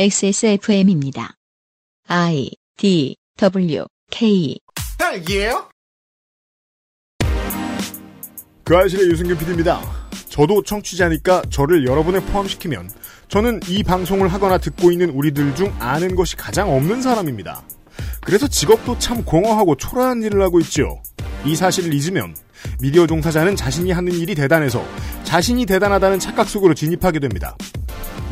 XSFM입니다. I D W K 딸기예요? 그 아실의 유승균 PD입니다. 저도 청취자니까 저를 여러분에 포함시키면 저는 이 방송을 하거나 듣고 있는 우리들 중 아는 것이 가장 없는 사람입니다. 그래서 직업도 참 공허하고 초라한 일을 하고 있죠. 이 사실을 잊으면 미디어 종사자는 자신이 하는 일이 대단해서 자신이 대단하다는 착각 속으로 진입하게 됩니다.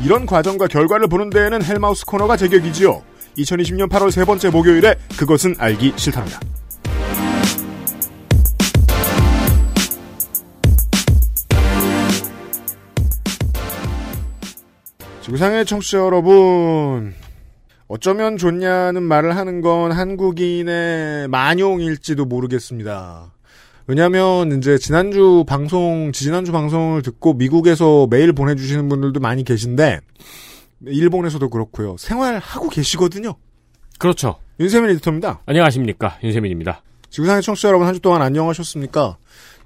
이런 과정과 결과를 보는 데에는 헬마우스 코너가 제격이지요. 2020년 8월 세 번째 목요일에 그것은 알기 싫답니다. 지구상의 청취자 여러분, 어쩌면 좋냐는 말을 하는 건 한국인의 만용일지도 모르겠습니다. 왜냐하면 이제 지난주 방송, 지난주 방송을 듣고 미국에서 메일 보내주시는 분들도 많이 계신데 일본에서도 그렇고요. 생활하고 계시거든요. 그렇죠. 윤세민 에디터입니다. 안녕하십니까. 윤세민입니다. 지구상의 청취자 여러분 한 주 동안 안녕하셨습니까?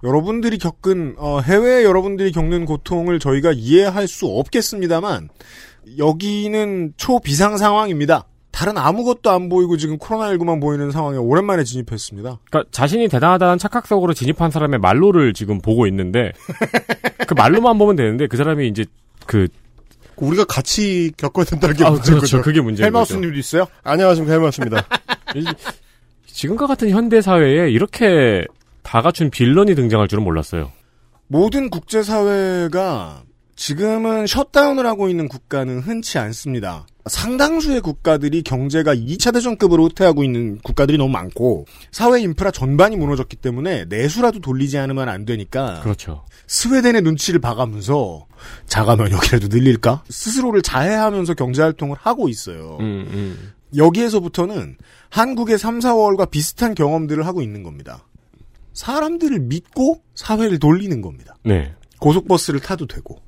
여러분들이 겪은 어, 해외 여러분들이 겪는 고통을 저희가 이해할 수 없겠습니다만 여기는 초비상 상황입니다. 다른 아무것도 안 보이고 지금 코로나19만 보이는 상황에 오랜만에 진입했습니다. 그러니까 자신이 대단하다는 착각 속으로 진입한 사람의 말로를 지금 보고 있는데 그 말로만 보면 되는데 그 사람이 이제 그 우리가 같이 겪어야 된다는 게 아, 문제인 그렇죠. 거죠. 그게 문제인 거죠. 헬마우스님도 있어요? 안녕하십니까 헬마우스입니다. 지금과 같은 현대 사회에 이렇게 다 갖춘 빌런이 등장할 줄은 몰랐어요. 모든 국제사회가 지금은 셧다운을 하고 있는 국가는 흔치 않습니다. 상당수의 국가들이 경제가 2차 대전급으로 후퇴하고 있는 국가들이 너무 많고 사회 인프라 전반이 무너졌기 때문에 내수라도 돌리지 않으면 안 되니까 그렇죠. 스웨덴의 눈치를 봐가면서 자가 면역이라도 늘릴까 스스로를 자해하면서 경제 활동을 하고 있어요. 음, 음. 여기에서부터는 한국의 3, 4월과 비슷한 경험들을 하고 있는 겁니다. 사람들을 믿고 사회를 돌리는 겁니다. 네. 고속버스를 타도 되고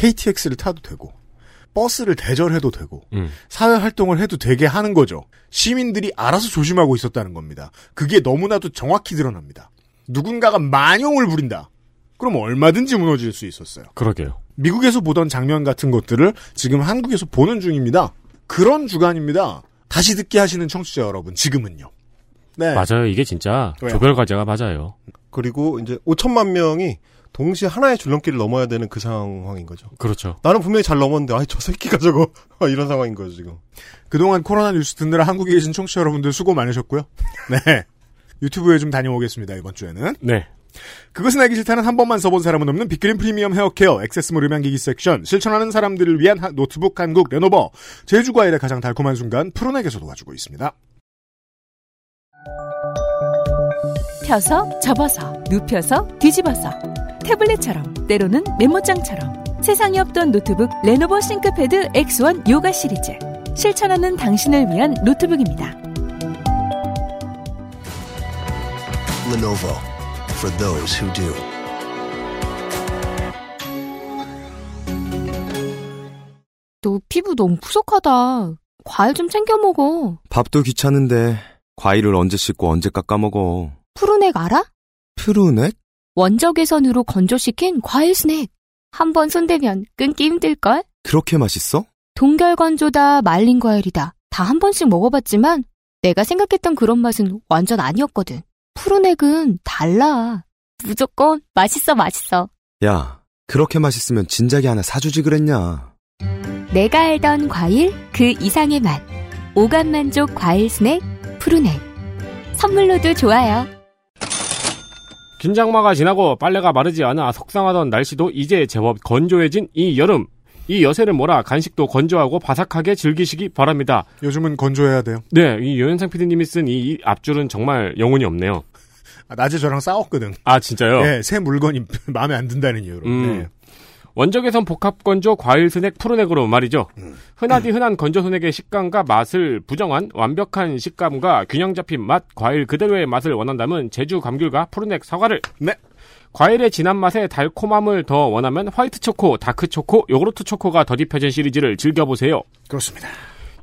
KTX를 타도 되고 버스를 대절해도 되고 음. 사회 활동을 해도 되게 하는 거죠. 시민들이 알아서 조심하고 있었다는 겁니다. 그게 너무나도 정확히 드러납니다. 누군가가 만용을 부린다. 그럼 얼마든지 무너질 수 있었어요. 그러게요. 미국에서 보던 장면 같은 것들을 지금 한국에서 보는 중입니다. 그런 주간입니다. 다시 듣기 하시는 청취자 여러분, 지금은요. 네. 맞아요. 이게 진짜 왜요? 조별 과제가 맞아요. 그리고 이제 5천만 명이 동시에 하나의 줄넘기를 넘어야 되는 그 상황인 거죠. 그렇죠. 나는 분명히 잘 넘었는데 아이 저 새끼가 저거 이런 상황인 거죠 지금. 그동안 코로나 뉴스 듣느라 한국에 계신 청취자 여러분들 수고 많으셨고요. 네. 유튜브에 좀 다녀오겠습니다, 이번 주에는. 네. 그것은 알기 싫다는 한 번만 써본 사람은 없는 빅그린 프리미엄 헤어케어, 액세스몰 음향기기 섹션, 실천하는 사람들을 위한 하- 노트북 한국 레노버, 제주과일의 가장 달콤한 순간 푸른에게서도 가지고 있습니다. 펴서 접어서 눕혀서 뒤집어서 태블릿처럼 때로는 메모장처럼 세상에 없던 노트북 레노버 싱크패드 X1 요가 시리즈 실천하는 당신을 위한 노트북입니다. Lenovo for those who do. 너 피부 너무 푸석하다. 과일 좀 챙겨 먹어. 밥도 귀찮은데 과일을 언제 씻고 언제 깎아 먹어. 푸르넥 알아? 푸르넥? 원적 개선으로 건조시킨 과일 스낵. 한번 손대면 끊기 힘들걸? 그렇게 맛있어? 동결 건조다, 말린 과일이다. 다 한 번씩 먹어봤지만 내가 생각했던 그런 맛은 완전 아니었거든. 푸르넥은 달라. 무조건 맛있어, 맛있어. 야, 그렇게 맛있으면 진작에 하나 사주지 그랬냐. 내가 알던 과일 그 이상의 맛. 오감 만족 과일 스낵 푸르넥. 선물로도 좋아요. 긴장마가 지나고 빨래가 마르지 않아 속상하던 날씨도 이제 제법 건조해진 이 여름. 이 여세를 몰아 간식도 건조하고 바삭하게 즐기시기 바랍니다. 요즘은 건조해야 돼요. 네, 이 유현상 PD님이 쓴 이 앞줄은 정말 영혼이 없네요. 아, 낮에 저랑 싸웠거든. 아, 진짜요? 네, 새 물건이 마음에 안 든다는 이유로. 음. 네. 원적외선 복합 건조 과일 스낵 푸르넥으로 말이죠. 흔하디 흔한 건조 스낵의 식감과 맛을 부정한 완벽한 식감과 균형 잡힌 맛, 과일 그대로의 맛을 원한다면 제주 감귤과 푸르넥 사과를. 네. 과일의 진한 맛에 달콤함을 더 원하면 화이트 초코, 다크 초코, 요구르트 초코가 덧입혀진 시리즈를 즐겨보세요. 그렇습니다.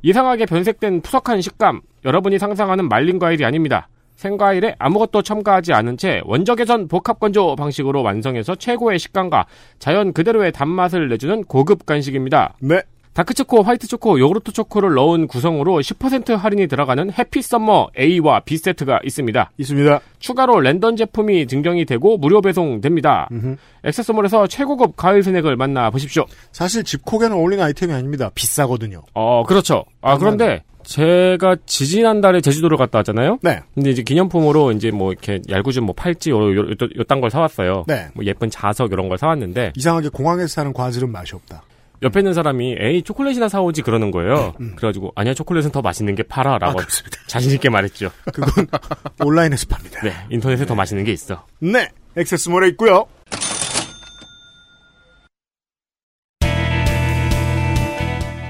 이상하게 변색된 푸석한 식감, 여러분이 상상하는 말린 과일이 아닙니다. 생과일에 아무것도 첨가하지 않은 채 원적외선 복합건조 방식으로 완성해서 최고의 식감과 자연 그대로의 단맛을 내주는 고급 간식입니다. 네. 다크초코, 화이트초코, 요구르트 초코를 넣은 구성으로 10% 할인이 들어가는 Happy Summer A와 B 세트가 있습니다. 있습니다. 추가로 랜덤 제품이 증정이 되고 무료 배송됩니다. 액세서몰에서 최고급 과일 스낵을 만나 보십시오. 사실 집콕에는 어울리는 아이템이 아닙니다. 비싸거든요. 어, 그렇죠. 아, 그런데 제가 지지난달에 제주도를 갔다 왔잖아요. 네. 근데 이제 기념품으로 이제 뭐 이렇게 얄구준 뭐 팔찌 요, 요, 요, 요딴 걸 사왔어요. 네. 뭐 예쁜 자석 이런 걸 사왔는데 이상하게 공항에서 사는 과즙은 맛이 없다. 옆에 있는 사람이 에이 초콜릿이나 사오지 그러는 거예요. 그래가지고 아니야 초콜릿은 더 맛있는 게 팔아라고 음. 아. 자신 있게 말했죠. 그건 온라인에서 팝니다. 네, 인터넷에 더 맛있는 게 있어. 네. 액세스몰에 있고요.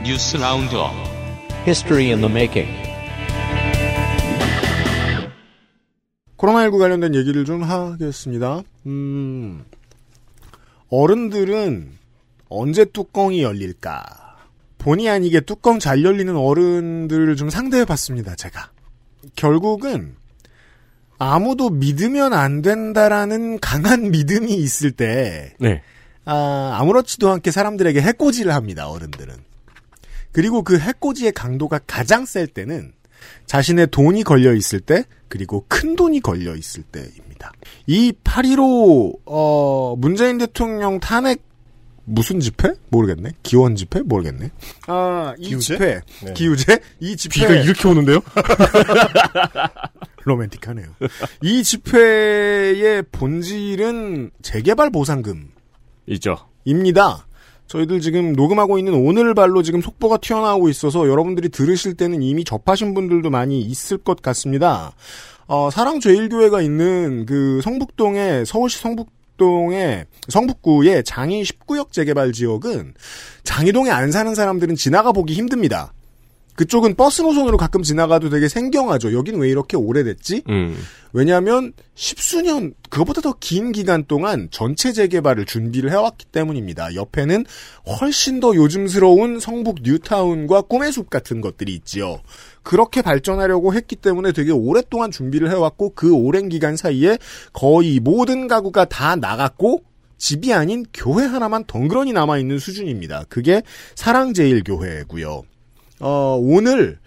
News Roundup History in the making. 코로나19 관련된 얘기를 좀 하겠습니다. 음, 어른들은 언제 뚜껑이 열릴까? 본의 아니게 뚜껑 잘 열리는 어른들을 좀 상대해 봤습니다, 제가. 결국은 아무도 믿으면 안 된다라는 강한 믿음이 있을 때, 네. 아, 아무렇지도 않게 사람들에게 해코지를 합니다, 어른들은. 그리고 그 해코지의 강도가 가장 셀 때는 자신의 돈이 걸려 있을 때, 그리고 큰 돈이 걸려 있을 때입니다. 이 8.15, 어, 문재인 대통령 탄핵 무슨 집회? 모르겠네. 기원 집회? 모르겠네. 아, 이 기우제? 집회. 네. 기우제? 이 집회. 비가 이렇게 오는데요? 로맨틱하네요. 이 집회의 본질은 재개발 보상금. 있죠. 입니다. 저희들 지금 녹음하고 있는 오늘 발로 지금 속보가 튀어나오고 있어서 여러분들이 들으실 때는 이미 접하신 분들도 많이 있을 것 같습니다. 어, 사랑제일교회가 있는 그 성북동의 서울시 성북 동의 성북구의 장이 19역 재개발 지역은 장이동에 안 사는 사람들은 지나가 보기 힘듭니다. 그쪽은 버스 노선으로 가끔 지나가도 되게 생경하죠. 여긴 왜 이렇게 오래됐지? 음. 왜냐하면 십수년 그것보다 더 긴 기간 동안 전체 재개발을 준비를 해왔기 때문입니다. 옆에는 훨씬 더 요즘스러운 성북 뉴타운과 꿈의 숲 같은 것들이 있지요. 그렇게 발전하려고 했기 때문에 되게 오랫동안 준비를 해왔고 그 오랜 기간 사이에 거의 모든 가구가 다 나갔고 집이 아닌 교회 하나만 덩그러니 남아있는 수준입니다. 그게 사랑제일교회고요. 어, 오늘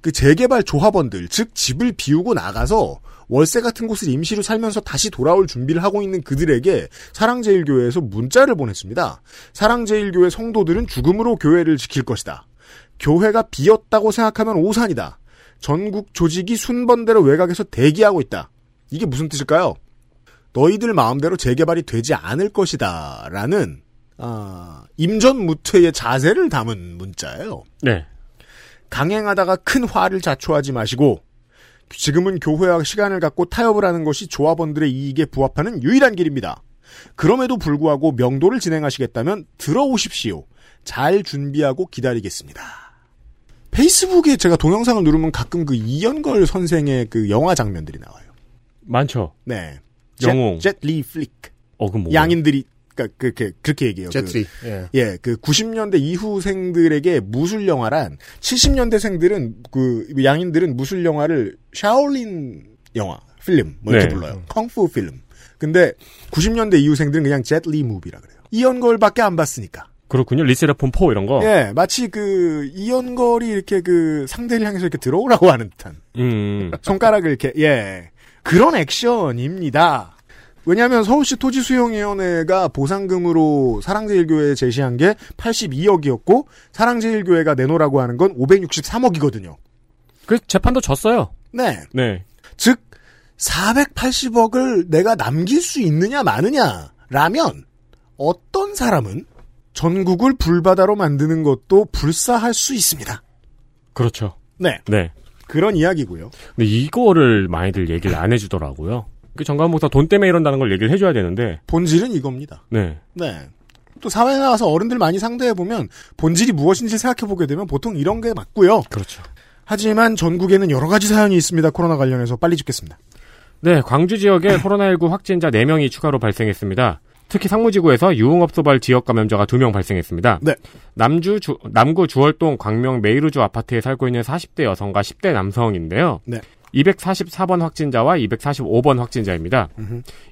그 재개발 조합원들, 즉 집을 비우고 나가서 월세 같은 곳을 임시로 살면서 다시 돌아올 준비를 하고 있는 그들에게 사랑제일교회에서 문자를 보냈습니다. 사랑제일교회 성도들은 죽음으로 교회를 지킬 것이다. 교회가 비었다고 생각하면 오산이다. 전국 조직이 순번대로 외곽에서 대기하고 있다. 이게 무슨 뜻일까요? 너희들 마음대로 재개발이 되지 않을 것이다. 라는, 아, 임전무퇴의 자세를 담은 문자예요. 네. 강행하다가 큰 화를 자초하지 마시고 지금은 교회와 시간을 갖고 타협을 하는 것이 조합원들의 이익에 부합하는 유일한 길입니다. 그럼에도 불구하고 명도를 진행하시겠다면 들어오십시오. 잘 준비하고 기다리겠습니다. 페이스북에 제가 동영상을 누르면 가끔 그 이연걸 선생의 그 영화 장면들이 나와요. 많죠. 네. 영웅. Jet Li flick. 어, 그럼 뭐. 양인들이 그러니까 그렇게 그렇게 얘기해요. 그- Jet Li. 예. 예, 그 90년대 이후생들에게 무술 영화란 70년대생들은 그 양인들은 무술 영화를 Shaolin 영화, film 뭐 이렇게 네. 불러요. kung fu film. 근데 90년대 이후생들은 그냥 Jet Li movie라 그래요. 이연걸밖에 안 봤으니까. 그렇군요. Lethal Weapon 4 이런 거. 예, 마치 그 이연걸이 이렇게 그 상대를 향해서 이렇게 들어오라고 하는 듯한 음. 손가락을 이렇게 예 그런 액션입니다. 왜냐하면 서울시 토지수용위원회가 보상금으로 사랑제일교회에 제시한 게 82억이었고 사랑제일교회가 내놓으라고 하는 건 563억이거든요. 그 재판도 졌어요. 네, 네. 즉 480억을 내가 남길 수 있느냐 마느냐라면 어떤 사람은 전국을 불바다로 만드는 것도 불사할 수 있습니다. 그렇죠. 네, 네. 그런 이야기고요. 근데 이거를 많이들 얘기를 안 해주더라고요. 그 정관 목사 돈 때문에 이런다는 걸 얘기를 해줘야 되는데. 본질은 이겁니다. 네. 네. 또 사회에 나와서 어른들 많이 상대해 보면 본질이 무엇인지 생각해 보게 되면 보통 이런 게 맞고요. 그렇죠. 하지만 전국에는 여러 가지 사연이 있습니다. 코로나 관련해서 빨리 짚겠습니다. 네, 광주 지역에 코로나19 확진자 4명이 추가로 발생했습니다. 특히 상무지구에서 유흥업소발 지역 감염자가 2명 발생했습니다. 네. 남주 주, 남구 주월동 광명 메이루주 아파트에 살고 있는 40대 여성과 10대 남성인데요. 네. 244번 확진자와 245번 확진자입니다.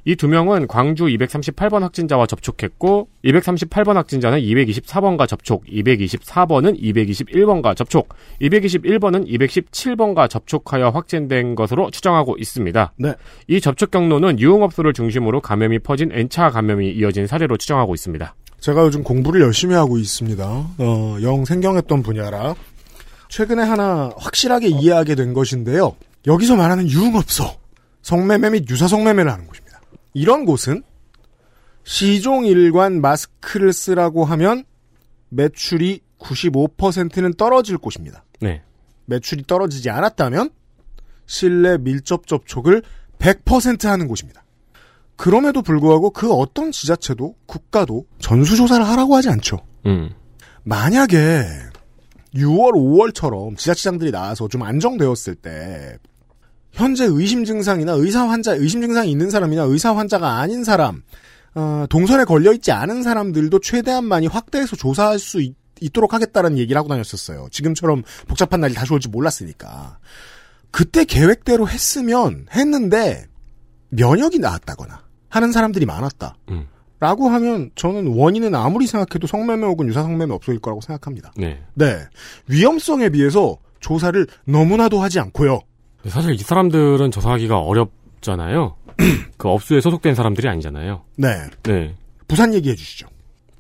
이 두 명은 광주 238번 확진자와 접촉했고 238번 확진자는 224번과 접촉, 224번은 221번과 접촉, 221번은 217번과 접촉하여 확진된 것으로 추정하고 있습니다. 네. 이 접촉 경로는 유흥업소를 중심으로 감염이 퍼진 N차 감염이 이어진 사례로 추정하고 있습니다. 제가 요즘 공부를 열심히 하고 있습니다. 어, 영 생경했던 분야라 최근에 하나 확실하게 이해하게 된 것인데요. 여기서 말하는 유흥업소, 성매매 및 유사성매매를 하는 곳입니다. 이런 곳은 시종 일관 마스크를 쓰라고 하면 매출이 95%는 떨어질 곳입니다. 네. 매출이 떨어지지 않았다면 실내 밀접 접촉을 100% 하는 곳입니다. 그럼에도 불구하고 그 어떤 지자체도 국가도 전수조사를 하라고 하지 않죠. 음. 만약에 6월, 5월처럼 지자체장들이 나와서 좀 안정되었을 때 현재 의심 증상이나 의사 환자, 의심 증상이 있는 사람이나 의사 환자가 아닌 사람, 어, 동선에 걸려 있지 않은 사람들도 최대한 많이 확대해서 조사할 수 있, 있도록 하겠다는 얘기를 하고 다녔었어요. 지금처럼 복잡한 날이 다시 올지 몰랐으니까. 그때 계획대로 했으면 했는데 면역이 나왔다거나 하는 사람들이 많았다. 음. 라고 하면 저는 원인은 아무리 생각해도 성매매 혹은 유사 성매매 없을 거라고 생각합니다. 네. 네. 위험성에 비해서 조사를 너무나도 하지 않고요. 사실 이 사람들은 조사하기가 어렵잖아요. 그 업소에 소속된 사람들이 아니잖아요. 네. 네. 부산 얘기해 주시죠.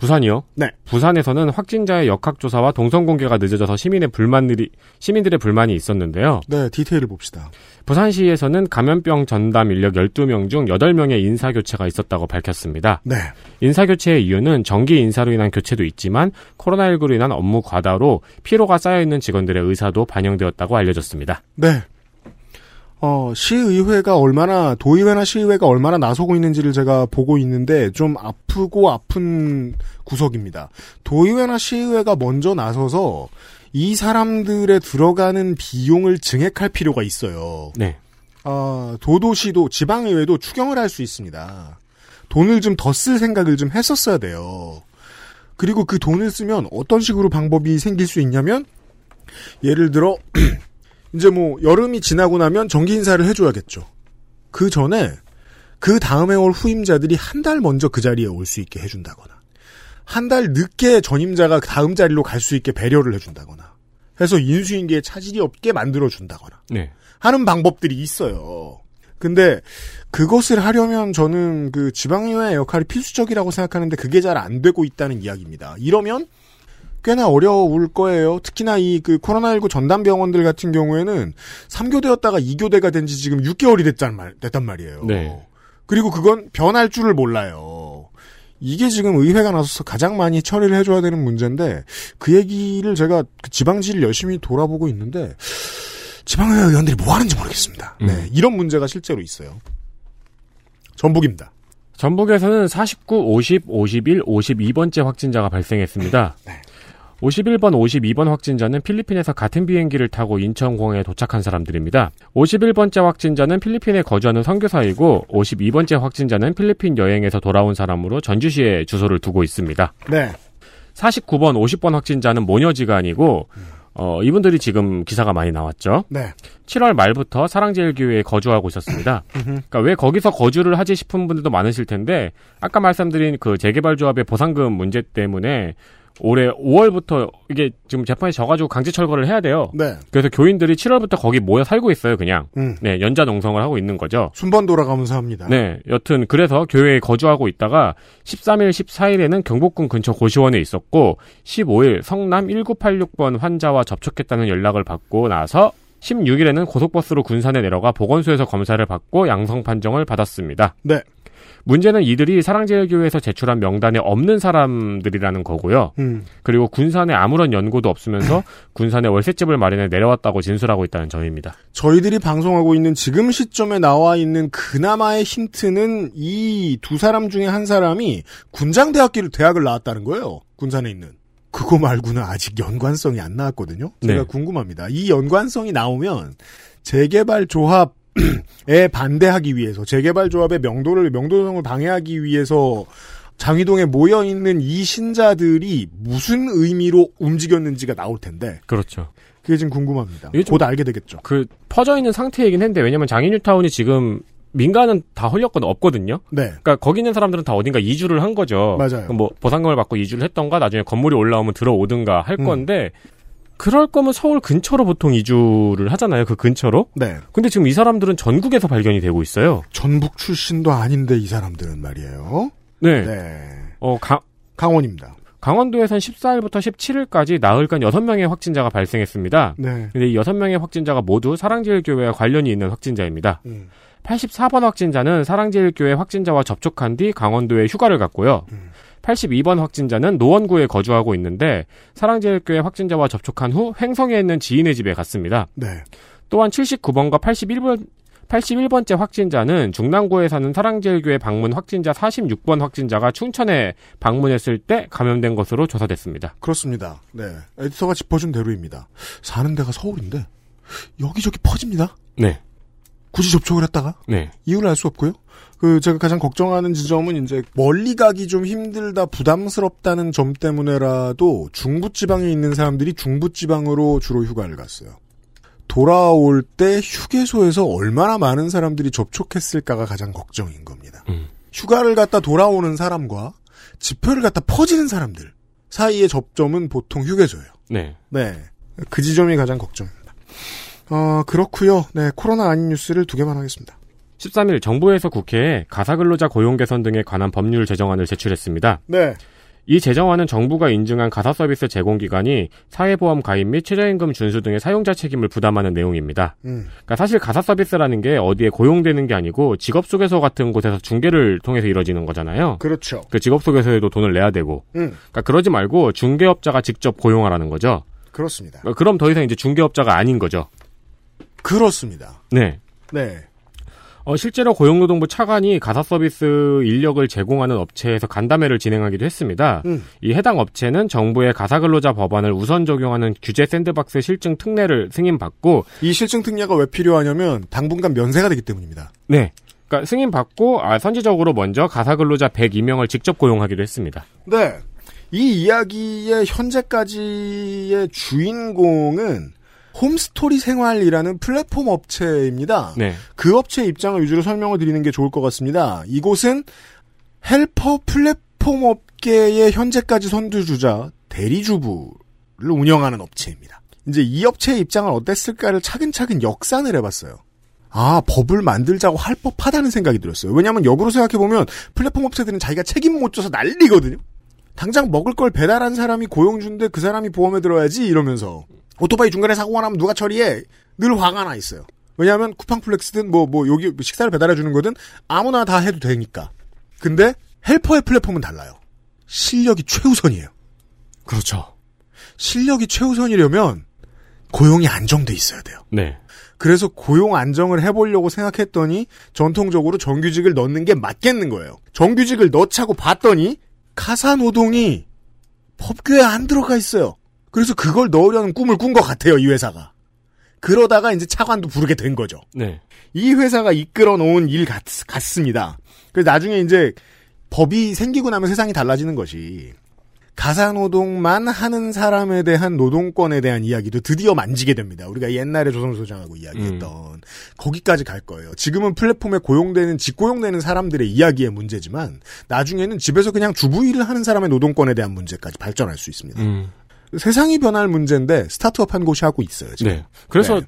부산이요? 네. 부산에서는 확진자의 역학조사와 동선 공개가 늦어져서 시민의 불만들이, 시민들의 불만이 있었는데요. 네, 디테일을 봅시다. 부산시에서는 감염병 전담 인력 12명 중 8명의 인사교체가 있었다고 밝혔습니다. 네. 인사교체의 이유는 정기 인사로 인한 교체도 있지만 코로나19로 인한 업무 과다로 피로가 쌓여있는 직원들의 의사도 반영되었다고 알려졌습니다. 네. 어, 시의회가 얼마나, 도의회나 시의회가 얼마나 나서고 있는지를 제가 보고 있는데 좀 아프고 아픈 구석입니다. 도의회나 시의회가 먼저 나서서 이 사람들의 들어가는 비용을 증액할 필요가 있어요. 네. 어, 도도시도 지방의회도 추경을 할 수 있습니다. 돈을 좀 더 쓸 생각을 좀 했었어야 돼요. 그리고 그 돈을 쓰면 어떤 식으로 방법이 생길 수 있냐면 예를 들어 이제 뭐 여름이 지나고 나면 정기 인사를 해줘야겠죠. 그 전에 그 다음에 올 후임자들이 한 달 먼저 그 자리에 올 수 있게 해준다거나 한 달 늦게 전임자가 다음 자리로 갈 수 있게 배려를 해준다거나 해서 인수인계에 차질이 없게 만들어준다거나 네. 하는 방법들이 있어요. 근데 그것을 하려면 저는 그 지방의회의 역할이 필수적이라고 생각하는데 그게 잘 안 되고 있다는 이야기입니다. 이러면 꽤나 어려울 거예요. 특히나 이 그 코로나19 전담 병원들 같은 경우에는 3교대였다가 2교대가 된 지 지금 6개월이 됐단, 말, 됐단 말이에요. 네. 그리고 그건 변할 줄을 몰라요. 이게 지금 의회가 나서서 가장 많이 처리를 해줘야 되는 문제인데 그 얘기를 제가 그 지방지를 열심히 돌아보고 있는데 지방의회 의원들이 뭐 하는지 모르겠습니다. 네, 이런 문제가 실제로 있어요. 전북입니다. 전북에서는 49, 50, 51, 52번째 확진자가 발생했습니다. 51번, 52번 확진자는 필리핀에서 같은 비행기를 타고 인천공항에 도착한 사람들입니다. 51번째 확진자는 필리핀에 거주하는 선교사이고 52번째 확진자는 필리핀 여행에서 돌아온 사람으로 전주시에 주소를 두고 있습니다. 네. 49번, 50번 확진자는 모녀지간이고 어, 이분들이 지금 기사가 많이 나왔죠. 네. 7월 말부터 사랑제일교회에 거주하고 있었습니다. 그러니까 왜 거기서 거주를 하지 싶은 분들도 많으실 텐데 아까 말씀드린 그 재개발 조합의 보상금 문제 때문에 올해 5월부터 이게 지금 재판이 져가지고 강제 철거를 해야 돼요. 네. 그래서 교인들이 7월부터 거기 모여 살고 있어요, 그냥. 음. 네, 연자 농성을 하고 있는 거죠. 순번 돌아가면서 합니다. 네, 여튼 그래서 교회에 거주하고 있다가 13일, 14일에는 경복궁 근처 고시원에 있었고 15일 성남 1986번 환자와 접촉했다는 연락을 받고 나서 16일에는 고속버스로 군산에 내려가 보건소에서 검사를 받고 양성 판정을 받았습니다. 네. 문제는 이들이 사랑제일교회에서 제출한 명단에 없는 사람들이라는 거고요. 음. 그리고 군산에 아무런 연고도 없으면서 군산에 월세집을 마련해 내려왔다고 진술하고 있다는 점입니다. 저희들이 방송하고 있는 지금 시점에 나와 있는 그나마의 힌트는 이 두 사람 중에 한 사람이 군장대학교를 대학을 나왔다는 거예요. 군산에 있는. 그거 말고는 아직 연관성이 안 나왔거든요. 제가 네. 궁금합니다. 이 연관성이 나오면 재개발 조합 에 반대하기 위해서 재개발 조합의 명도를 명도성을 방해하기 위해서 장위동에 모여 있는 이 신자들이 무슨 의미로 움직였는지가 나올 텐데 그렇죠. 그게 지금 궁금합니다. 이게 좀- 곧 알게 되겠죠. 그 퍼져 있는 상태이긴 한데 왜냐면 장인뉴타운이 지금 민가는 다 헐렸거든 없거든요. 네. 그러니까 거기 있는 사람들은 다 어딘가 이주를 한 거죠. 맞아요. 뭐 보상금을 받고 이주를 했던가 나중에 건물이 올라오면 들어오든가 할 음. 건데 그럴 거면 서울 근처로 보통 이주를 하잖아요. 그 근처로. 네. 근데 지금 이 사람들은 전국에서 발견이 되고 있어요. 전북 출신도 아닌데 이 사람들은 말이에요. 네. 네. 어, 강, 강원입니다. 강원도에선 14일부터 17일까지 나흘간 6명의 확진자가 발생했습니다. 네. 근데 이 6명의 확진자가 모두 사랑제일교회와 관련이 있는 확진자입니다. 음. 84번 확진자는 사랑제일교회 확진자와 접촉한 뒤 강원도에 휴가를 갔고요. 음. 82번 확진자는 노원구에 거주하고 있는데 사랑제일교회 확진자와 접촉한 후 횡성에 있는 지인의 집에 갔습니다. 네. 또한 79번과 81번 81번째 확진자는 중랑구에 사는 사랑제일교회 방문 확진자 46번 확진자가 춘천에 방문했을 때 감염된 것으로 조사됐습니다. 그렇습니다. 네. 에디터가 짚어준 대로입니다. 사는 데가 서울인데 여기저기 퍼집니다. 네. 굳이 접촉을 했다가 네. 이유를 알 수 없고요. 그 제가 가장 걱정하는 지점은 이제 멀리 가기 좀 힘들다 부담스럽다는 점 때문에라도 중부 지방에 있는 사람들이 중부 지방으로 주로 휴가를 갔어요. 돌아올 때 휴게소에서 얼마나 많은 사람들이 접촉했을까가 가장 걱정인 겁니다. 음. 휴가를 갔다 돌아오는 사람과 지표를 갖다 퍼지는 사람들 사이의 접점은 보통 휴게소예요. 네. 네. 그 지점이 가장 걱정입니다. 어, 그렇고요 네, 코로나 아닌 뉴스를 두 개만 하겠습니다. 13일 정부에서 국회에 가사근로자 고용 개선 등에 관한 법률 제정안을 제출했습니다. 네. 이 제정안은 정부가 인증한 가사 서비스 제공 기관이 사회보험 가입 및 최저임금 준수 등의 사용자 책임을 부담하는 내용입니다. 음. 그러니까 사실 가사 서비스라는 게 어디에 고용되는 게 아니고 직업 소개소 같은 곳에서 중개를 통해서 이루어지는 거잖아요. 그렇죠. 그 직업 소개소에도 돈을 내야 되고. 음. 그러니까 그러지 말고 중개업자가 직접 고용하라는 거죠. 그렇습니다. 그럼 더 이상 이제 중개업자가 아닌 거죠. 그렇습니다. 네. 네. 어, 실제로 고용노동부 차관이 가사 서비스 인력을 제공하는 업체에서 간담회를 진행하기도 했습니다. 음. 이 해당 업체는 정부의 가사 근로자 법안을 우선 적용하는 규제 샌드박스 실증 특례를 승인받고 이 실증 특례가 왜 필요하냐면 당분간 면세가 되기 때문입니다. 네. 그러니까 승인받고 아, 선제적으로 먼저 가사 근로자 102명을 직접 고용하기도 했습니다. 네. 이 이야기의 현재까지의 주인공은 홈스토리 생활이라는 플랫폼 업체입니다. 네. 그 업체 입장을 위주로 설명을 드리는 게 좋을 것 같습니다. 이곳은 헬퍼 플랫폼 업계의 현재까지 선두주자 대리주부를 운영하는 업체입니다. 이제 이 업체의 입장을 어땠을까를 차근차근 역산을 해봤어요. 아, 법을 만들자고 할 법하다는 생각이 들었어요. 왜냐하면 역으로 생각해보면 플랫폼 업체들은 자기가 책임 못 져서 난리거든요. 당장 먹을 걸 배달한 사람이 고용 준데 그 사람이 보험에 들어야지 이러면서 오토바이 중간에 사고가 나면 누가 처리해? 늘 화가 나 있어요. 왜냐하면 쿠팡플렉스든 뭐, 뭐, 여기 식사를 배달해주는 거든 아무나 다 해도 되니까. 근데 헬퍼의 플랫폼은 달라요. 실력이 최우선이에요. 그렇죠. 실력이 최우선이려면 고용이 안정돼 있어야 돼요. 네. 그래서 고용 안정을 해보려고 생각했더니 전통적으로 정규직을 넣는 게 맞겠는 거예요. 정규직을 넣자고 봤더니 가사 노동이 법규에 안 들어가 있어요. 그래서 그걸 넣으려는 꿈을 꾼 것 같아요, 이 회사가. 그러다가 이제 차관도 부르게 된 거죠. 네. 이 회사가 이끌어 놓은 일 같, 같습니다. 그래서 나중에 이제 법이 생기고 나면 세상이 달라지는 것이 가사노동만 하는 사람에 대한 노동권에 대한 이야기도 드디어 만지게 됩니다. 우리가 옛날에 조선 소장하고 이야기했던 거기까지 갈 거예요. 지금은 플랫폼에 고용되는 직고용되는 사람들의 이야기의 문제지만 나중에는 집에서 그냥 주부 일을 하는 사람의 노동권에 대한 문제까지 발전할 수 있습니다. 음. 세상이 변할 문제인데 스타트업 한 곳이 하고 있어요. 지금. 네. 그래서 네.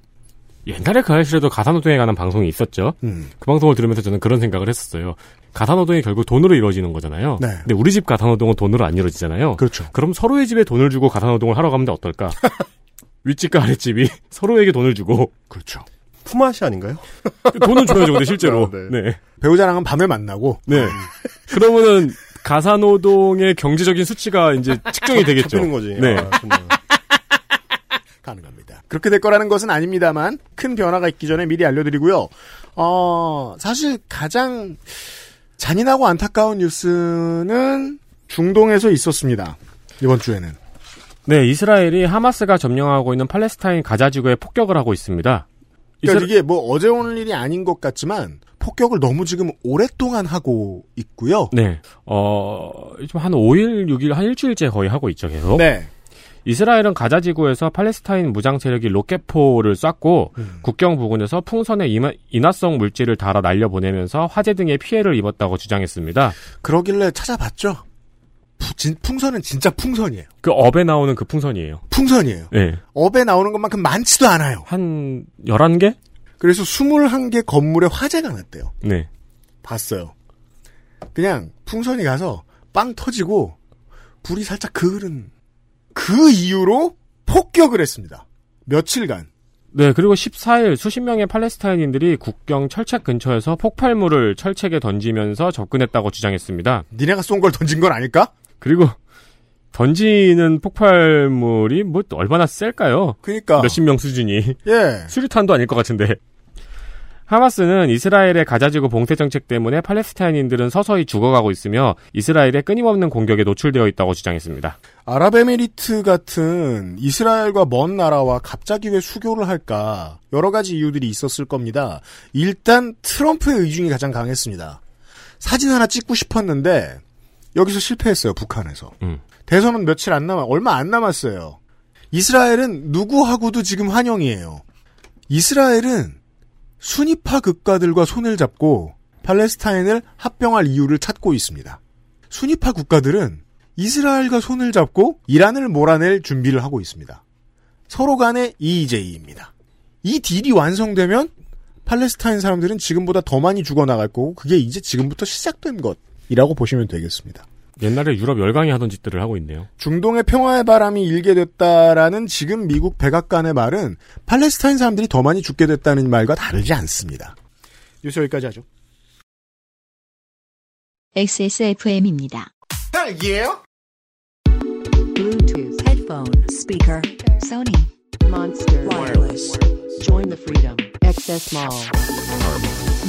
옛날에 그 아실에도 가사노동에 관한 방송이 있었죠. 음. 그 방송을 들으면서 저는 그런 생각을 했었어요. 가사노동이 결국 돈으로 이루어지는 거잖아요. 네. 근데 우리 집 가사노동은 돈으로 안 이루어지잖아요. 그렇죠. 그럼 서로의 집에 돈을 주고 가사노동을 하러 가면 어떨까? 윗집과 아랫집이 서로에게 돈을 주고 그렇죠. 품앗이 아닌가요? 돈을 줘야죠, 근데 실제로. 네. 네. 배우자랑은 밤에 만나고 네. 그러면은 가사 노동의 경제적인 수치가 이제 측정이 되겠죠. 네. 아. 가능합니다. 그렇게 될 거라는 것은 아닙니다만 큰 변화가 있기 전에 미리 알려드리고요. 어, 사실 가장 잔인하고 안타까운 뉴스는 중동에서 있었습니다. 이번 주에는. 네, 이스라엘이 하마스가 점령하고 있는 팔레스타인 가자 지구에 폭격을 하고 있습니다. 그러니까 이스라- 이게 뭐 어제 오늘 일이 아닌 것 같지만 폭격을 너무 지금 오랫동안 하고 있고요. 네. 어, 좀한 5일, 6일, 한 일주일째 거의 하고 있죠, 계속. 네. 이스라엘은 가자 지구에서 팔레스타인 무장 세력이 로켓포를 쐈고 음. 국경 부근에서 풍선에 이마- 인화성 물질을 달아 날려보내면서 화재 등의 피해를 입었다고 주장했습니다. 그러길래 찾아봤죠. 푸- 진- 풍선은 진짜 풍선이에요. 그 업에 나오는 그 풍선이에요. 풍선이에요. 네. 업에 나오는 것만큼 많지도 않아요. 한 11개? 그래서 21개 건물에 화재가 났대요. 네. 봤어요. 그냥 풍선이 가서 빵 터지고 불이 살짝 그을은 그 이유로 폭격을 했습니다. 며칠간. 네, 그리고 14일 수십 명의 팔레스타인인들이 국경 철책 근처에서 폭발물을 철책에 던지면서 접근했다고 주장했습니다. 니네가 쏜 걸 던진 건 아닐까? 그리고 던지는 폭발물이 뭐 얼마나 셀까요? 그니까. 몇십 명 수준이. 예. 수류탄도 아닐 것 같은데. 하마스는 이스라엘의 가자지구 봉쇄 정책 때문에 팔레스타인인들은 서서히 죽어가고 있으며 이스라엘의 끊임없는 공격에 노출되어 있다고 주장했습니다. 아랍에미리트 같은 이스라엘과 먼 나라와 갑자기 왜 수교를 할까? 여러 가지 이유들이 있었을 겁니다. 일단 트럼프의 의중이 가장 강했습니다. 사진 하나 찍고 싶었는데 여기서 실패했어요. 북한에서. 음. 대선은 며칠 안 남아 얼마 안 남았어요. 이스라엘은 누구하고도 지금 환영이에요. 이스라엘은 순위파 국가들과 손을 잡고 팔레스타인을 합병할 이유를 찾고 있습니다. 순위파 국가들은 이스라엘과 손을 잡고 이란을 몰아낼 준비를 하고 있습니다. 서로 간의 EJ입니다. 이 딜이 완성되면 팔레스타인 사람들은 지금보다 더 많이 죽어나갈 거고 그게 이제 지금부터 시작된 것이라고 보시면 되겠습니다. 옛날에 유럽 열강이 하던 짓들을 하고 있네요. 중동의 평화의 바람이 일게 됐다라는 지금 미국 백악관의 말은 팔레스타인 사람들이 더 많이 죽게 됐다는 말과 다르지 않습니다. 뉴스 여기까지 하죠. XSFM입니다. 딸기예요? Bluetooth, headphone, speaker, Sony, Monster, wireless. Join the freedom. Access Mall.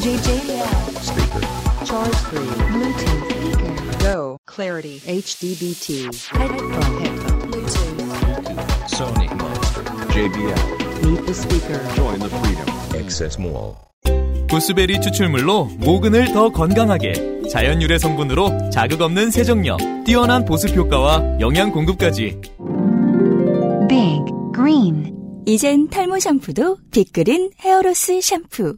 JJL. Speaker. Charge 3. Bluetooth. Go. Clarity. HDBT. Headphone. Headphone. Bluetooth. Sony, JBL. Meet the speaker. Join the freedom. Access Mall. 보스베리 추출물로 모근을 더 건강하게 자연 유래 성분으로 자극 없는 세정력 뛰어난 보습 효과와 영양 공급까지 Big Green. 이젠 탈모 샴푸도 빅그린 hair loss 샴푸.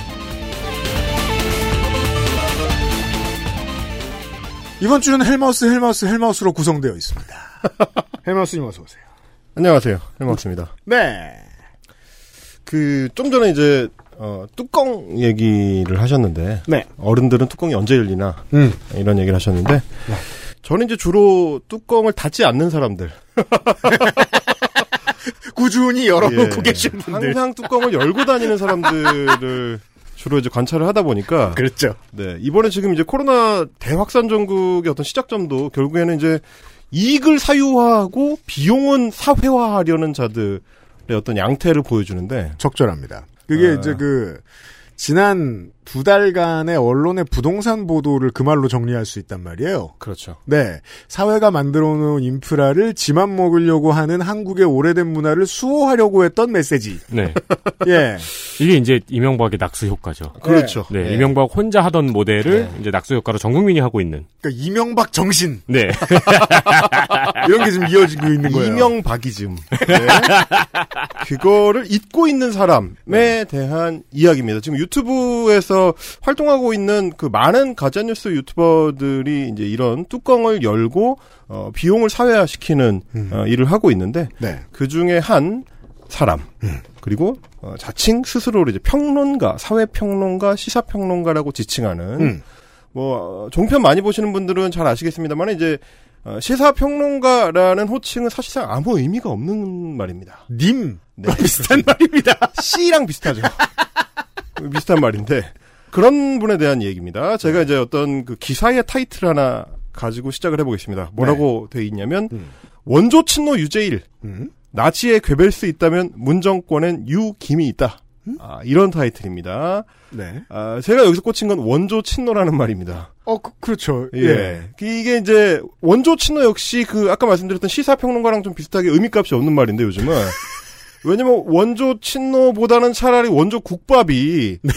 이번 주는 헬마우스, 헬마우스, 헬마우스로 구성되어 있습니다. 헬마우스님 어서 오세요. 안녕하세요 헬마우스입니다 네. 그 좀 전에 이제 어, 뚜껑 얘기를 하셨는데 네. 어른들은 뚜껑이 언제 열리나 음. 이런 얘기를 하셨는데 저는 이제 주로 뚜껑을 닫지 않는 사람들 꾸준히 열어놓고 예. 계신 분들. 항상 뚜껑을 열고 다니는 사람들을 주로 이제 관찰을 하다 보니까 그렇죠. 네 이번에 지금 이제 코로나 대확산 전국의 어떤 시작점도 결국에는 이제 이익을 사유화하고 비용은 사회화하려는 자들의 어떤 양태를 보여주는데 적절합니다. 그게 아. 이제 그 지난 두 달간의 언론의 부동산 보도를 그 말로 정리할 수 있단 말이에요. 그렇죠. 네. 사회가 만들어 놓은 인프라를 지만 먹으려고 하는 한국의 오래된 문화를 수호하려고 했던 메시지. 네. 예. 이게 이제 이명박의 낙수 효과죠. 그렇죠. 네, 네. 이명박 혼자 하던 모델을 이제 낙수 효과로 전 국민이 하고 있는. 그러니까 이명박 정신 네. 이런 게 지금 이어지고 있는 거예요. 이명박이즘 네. 그거를 잊고 있는 사람에 대한 이야기입니다. 지금 유튜브에서 활동하고 있는 그 많은 가짜뉴스 유튜버들이 이제 이런 뚜껑을 열고 어, 비용을 사회화시키는 어, 일을 하고 있는데 네. 그 중에 한 사람 그리고 어, 자칭 스스로를 이제 평론가, 사회 평론가, 시사 평론가라고 지칭하는 음. 뭐 어, 종편 많이 보시는 분들은 잘 아시겠습니다만 이제 어, 시사 평론가라는 호칭은 사실상 아무 의미가 없는 말입니다. 님 네. 비슷한 말입니다. C랑 비슷하죠. 비슷한 말인데 그런 분에 대한 얘기입니다. 제가 이제 어떤 그 기사의 타이틀 하나 가지고 시작을 해보겠습니다. 뭐라고 돼 있냐면 원조 친노 유재일 나치에 괴벨 수 있다면 문정권엔 유김이 있다. 아, 이런 타이틀입니다. 네. 아, 제가 여기서 꽂힌 건 원조 친노라는 말입니다. 어, 그, 렇죠 예. 이게 이제 원조 친노 역시 그 아까 말씀드렸던 시사평론가랑 좀 비슷하게 의미값이 없는 말인데 요즘은 왜냐면 원조 친노보다는 차라리 원조 국밥이 네.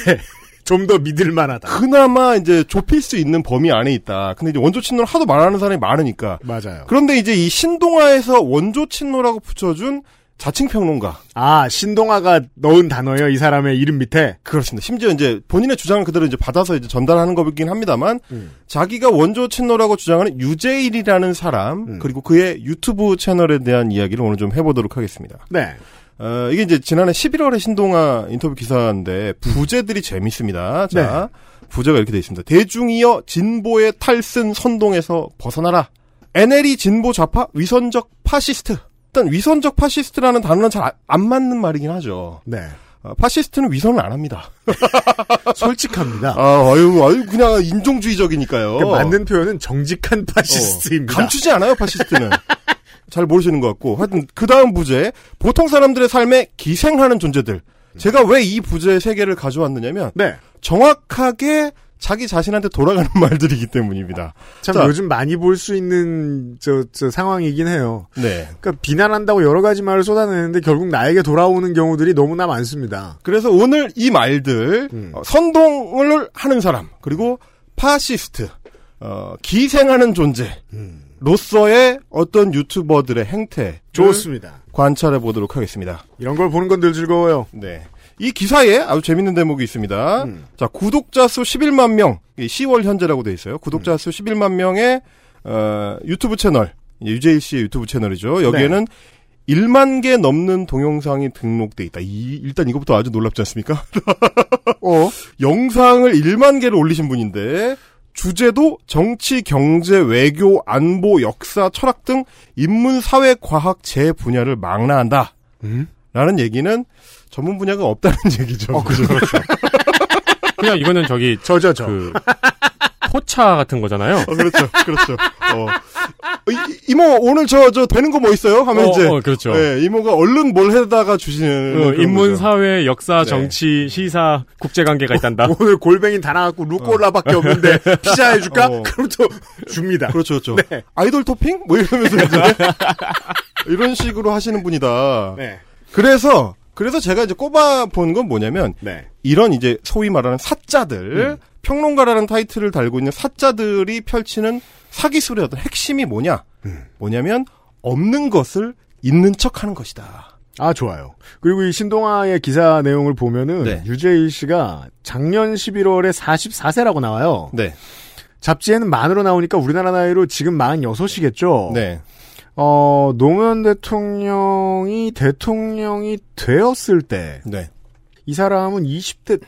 좀 더 믿을 만하다. 그나마 이제 좁힐 수 있는 범위 안에 있다. 근데 이제 원조 친노를 하도 말하는 사람이 많으니까. 맞아요. 그런데 이제 이 신동아에서 원조 친노라고 붙여준 자칭 평론가. 아, 신동아가 넣은 단어예요, 이 사람의 이름 밑에. 그렇습니다. 심지어 이제 본인의 주장을 그대로 이제 받아서 이제 전달하는 거긴 합니다만, 음. 자기가 원조 친노라고 주장하는 유재일이라는 사람, 음. 그리고 그의 유튜브 채널에 대한 이야기를 오늘 좀 해보도록 하겠습니다. 네. 어, 이게 이제 지난해 11월에 신동아 인터뷰 기사인데 부제들이 재밌습니다. 자, 부제가 이렇게 돼 있습니다. 대중이여 진보의 탈 쓴 선동에서 벗어나라. NL이 진보 좌파 위선적 파시스트. 일단 위선적 파시스트라는 단어는 잘 안 맞는 말이긴 하죠. 네. 어, 파시스트는 위선을 안 합니다. 솔직합니다. 아, 아유, 아유, 그냥 인종주의적이니까요. 그 맞는 표현은 정직한 파시스트입니다. 어, 감추지 않아요, 파시스트는. 잘 모르시는 것 같고. 하여튼, 그 다음 부제. 보통 사람들의 삶에 기생하는 존재들. 제가 왜 이 부제 세 개를 가져왔느냐면, 네. 정확하게 자기 자신한테 돌아가는 말들이기 때문입니다. 참 자, 요즘 많이 볼 수 있는 저, 저 상황이긴 해요. 네. 그러니까 비난한다고 여러 가지 말을 쏟아내는데 결국 나에게 돌아오는 경우들이 너무나 많습니다. 그래서 오늘 이 말들, 음. 어, 선동을 하는 사람, 그리고 파시스트, 어, 기생하는 존재, 로서의 어떤 유튜버들의 행태. 좋습니다. 관찰해 보도록 하겠습니다. 이런 걸 보는 건 늘 즐거워요. 네. 이 기사에 아주 재밌는 대목이 있습니다. 음. 자, 구독자 수 11만 명, 이 10월 현재라고 돼 있어요. 구독자 음. 수 11만 명의 어, 유튜브 채널, 유재일 씨의 유튜브 채널이죠. 여기에는 네. 1만 개 넘는 동영상이 등록돼 있다. 이, 일단 이것부터 아주 놀랍지 않습니까? 어? 영상을 1만 개를 올리신 분인데 주제도 정치, 경제, 외교, 안보, 역사, 철학 등 인문, 사회, 과학, 재 분야를 망라한다. 음? 라는 얘기는 전문 분야가 없다는 얘기죠. 어, 그렇죠. 그냥 이거는 저기 저저 저. 그 포차 같은 거잖아요. 어, 그렇죠, 그렇죠. 어. 이, 이모 오늘 저 저 되는 거 뭐 있어요? 하면 어, 이제 어, 그렇죠. 예, 이모가 얼른 뭘 해다가 주시는 어, 인문, 거죠. 사회, 역사, 네. 정치, 시사, 국제 관계가 있단다. 오늘 골뱅이 다 나갔고 루꼴라밖에 없는데 피자 해줄까? 어. 그럼 또 줍니다. 그렇죠, 그렇죠. 네. 아이돌 토핑 뭐 이러면서 이제 이런 식으로 하시는 분이다. 네. 그래서 그래서 제가 이제 꼽아 본 건 뭐냐면 네. 이런 이제 소위 말하는 사자들 음. 평론가라는 타이틀을 달고 있는 사자들이 펼치는 사기술의 어떤 핵심이 뭐냐? 음. 뭐냐면 없는 것을 있는 척하는 것이다. 아, 좋아요. 그리고 이 신동아의 기사 내용을 보면은 네. 유재일 씨가 작년 11월에 44세라고 나와요. 네, 잡지에는 만으로 나오니까 우리나라 나이로 지금 46이겠죠. 네, 어, 노무현 대통령이 대통령이 되었을 때, 네, 이 사람은 20대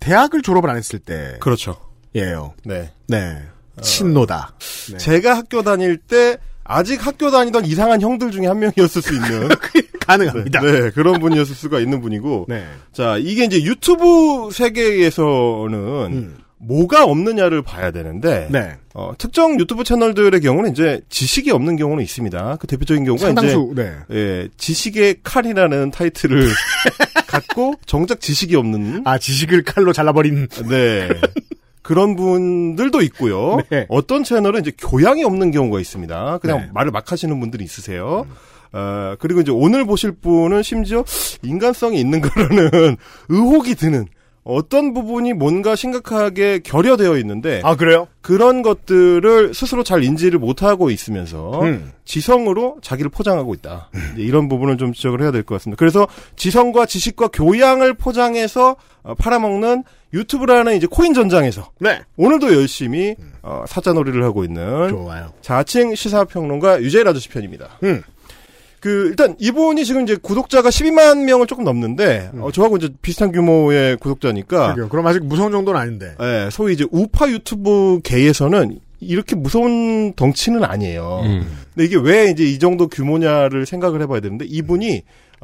대학을 졸업을 안 했을 때, 그렇죠. 예요. 네, 네. 친노다. 네. 제가 학교 다닐 때 아직 학교 다니던 이상한 형들 중에 한 명이었을 수 있는 가능합니다. 네, 네, 그런 분이었을 수가 있는 분이고. 네. 자, 이게 이제 유튜브 세계에서는 음. 뭐가 없느냐를 봐야 되는데 네. 어, 특정 유튜브 채널들의 경우는 이제 지식이 없는 경우는 있습니다. 그 대표적인 경우가 상당수, 이제 네. 예, 지식의 칼이라는 타이틀을 갖고 정작 지식이 없는 아, 지식을 칼로 잘라버린. 네. 그런 분들도 있고요. 네. 어떤 채널은 이제 교양이 없는 경우가 있습니다. 그냥 네. 말을 막 하시는 분들이 있으세요. 어, 그리고 이제 오늘 보실 분은 심지어 인간성이 있는 거라는 의혹이 드는 어떤 부분이 뭔가 심각하게 결여되어 있는데 아, 그래요? 그런 것들을 스스로 잘 인지를 못하고 있으면서 음. 지성으로 자기를 포장하고 있다. 이제 이런 부분을 좀 지적을 해야 될 것 같습니다. 그래서 지성과 지식과 교양을 포장해서 어, 팔아먹는 유튜브라는 이제 코인 전장에서 네. 오늘도 열심히 어, 사자놀이를 하고 있는 좋아요. 자칭 시사평론가 유재일 아저씨 편입니다. 음. 그 일단 이분이 지금 이제 구독자가 12만 명을 조금 넘는데 어, 저하고 이제 비슷한 규모의 구독자니까 그러게요. 그럼 아직 무서운 정도는 아닌데. 예, 소위 이제 우파 유튜브 계에서는 이렇게 무서운 덩치는 아니에요. 음. 근데 이게 왜 이제 이 정도 규모냐를 생각을 해봐야 되는데 이분이 어,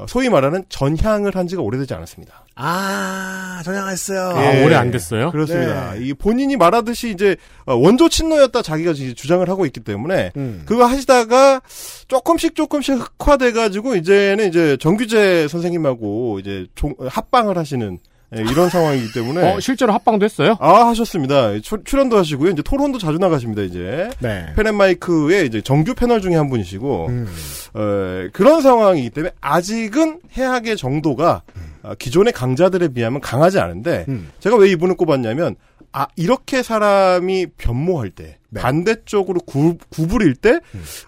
소위 말하는 전향을 한 지가 오래되지 않았습니다. 아, 전향했어요. 아, 예. 오래 안 됐어요? 그렇습니다. 네. 이 본인이 말하듯이 이제 어, 원조 친노였다 자기가 이제 주장을 하고 있기 때문에 음. 그거 하시다가 조금씩 조금씩 흑화돼가지고 이제는 이제 정규재 선생님하고 이제 종- 합방을 하시는 예, 이런 상황이기 때문에 어, 실제로 합방도 했어요? 아 하셨습니다. 출- 출연도 하시고요. 이제 토론도 자주 나가십니다. 이제 네. 펜앤마이크의 이제 정규 패널 중에 한 분이시고 음. 어, 그런 상황이기 때문에 아직은 해악의 정도가 어, 기존의 강자들에 비하면 강하지 않은데 음. 제가 왜 이분을 꼽았냐면 아 이렇게 사람이 변모할 때 네. 반대쪽으로 구, 구부릴 때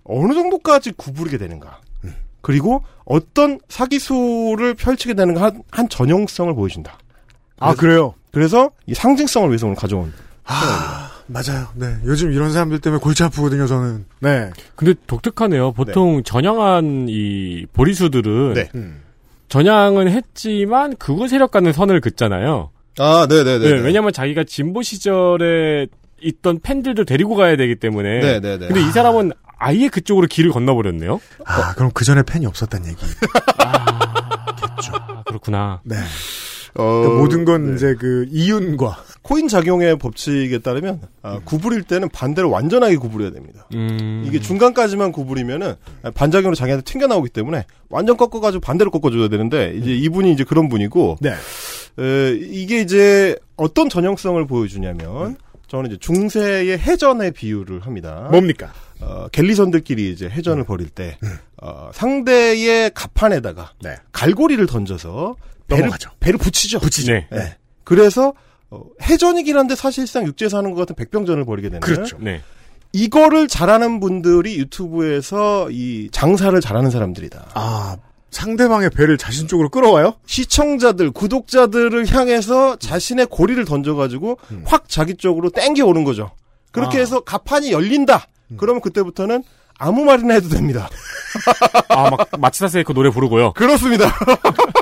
어느 정도까지 구부리게 되는가 그리고 어떤 사기수를 펼치게 되는가 한, 한 전형성을 보여준다. 아, 그래요? 그래서 이 상징성을 위해서 오늘 가져온 아, 맞아요. 네. 요즘 이런 사람들 때문에 골치 아프거든요, 저는. 네. 근데 독특하네요. 보통 전향한 이 보리수들은 네. 음. 전향은 했지만 극우 세력과는 선을 긋잖아요. 아, 네네네. 네, 왜냐면 자기가 진보 시절에 있던 팬들도 데리고 가야 되기 때문에. 네네네. 근데 이 사람은 아예 그쪽으로 길을 건너버렸네요. 아, 그럼 그 전에 팬이 없었단 얘기. 아, 그렇구나. 네. 어, 그러니까 모든 건 네. 이제 그 이윤과 코인 작용의 법칙에 따르면 아, 구부릴 때는 반대로 완전하게 구부려야 됩니다. 음. 이게 중간까지만 구부리면은 반작용으로 자기한테 튕겨 나오기 때문에 완전 꺾어가지고 반대로 꺾어줘야 되는데 이제 이분이 이제 그런 분이고 네. 에, 이게 이제 어떤 전형성을 보여주냐면 저는 이제 중세의 해전의 비유를 합니다. 뭡니까? 어, 갤리선들끼리 이제 해전을 벌일 때 어, 상대의 갑판에다가 네. 갈고리를 던져서 넘어가죠. 배를 붙이죠. 붙이죠. 네. 네. 그래서 어, 해전이긴 한데 사실상 육지에서 하는 것 같은 백병전을 벌이게 되는 그렇죠. 네. 이거를 잘하는 분들이 유튜브에서 이 장사를 잘하는 사람들이다. 아, 상대방의 배를 자신 쪽으로 끌어와요? 시청자들, 구독자들을 향해서 자신의 고리를 던져가지고 확 자기 쪽으로 땡겨 오는 거죠. 그렇게 아. 해서 가판이 열린다. 그러면 그때부터는 아무 말이나 해도 됩니다. 아, 막, 마치다 세이크 노래 부르고요. 그렇습니다.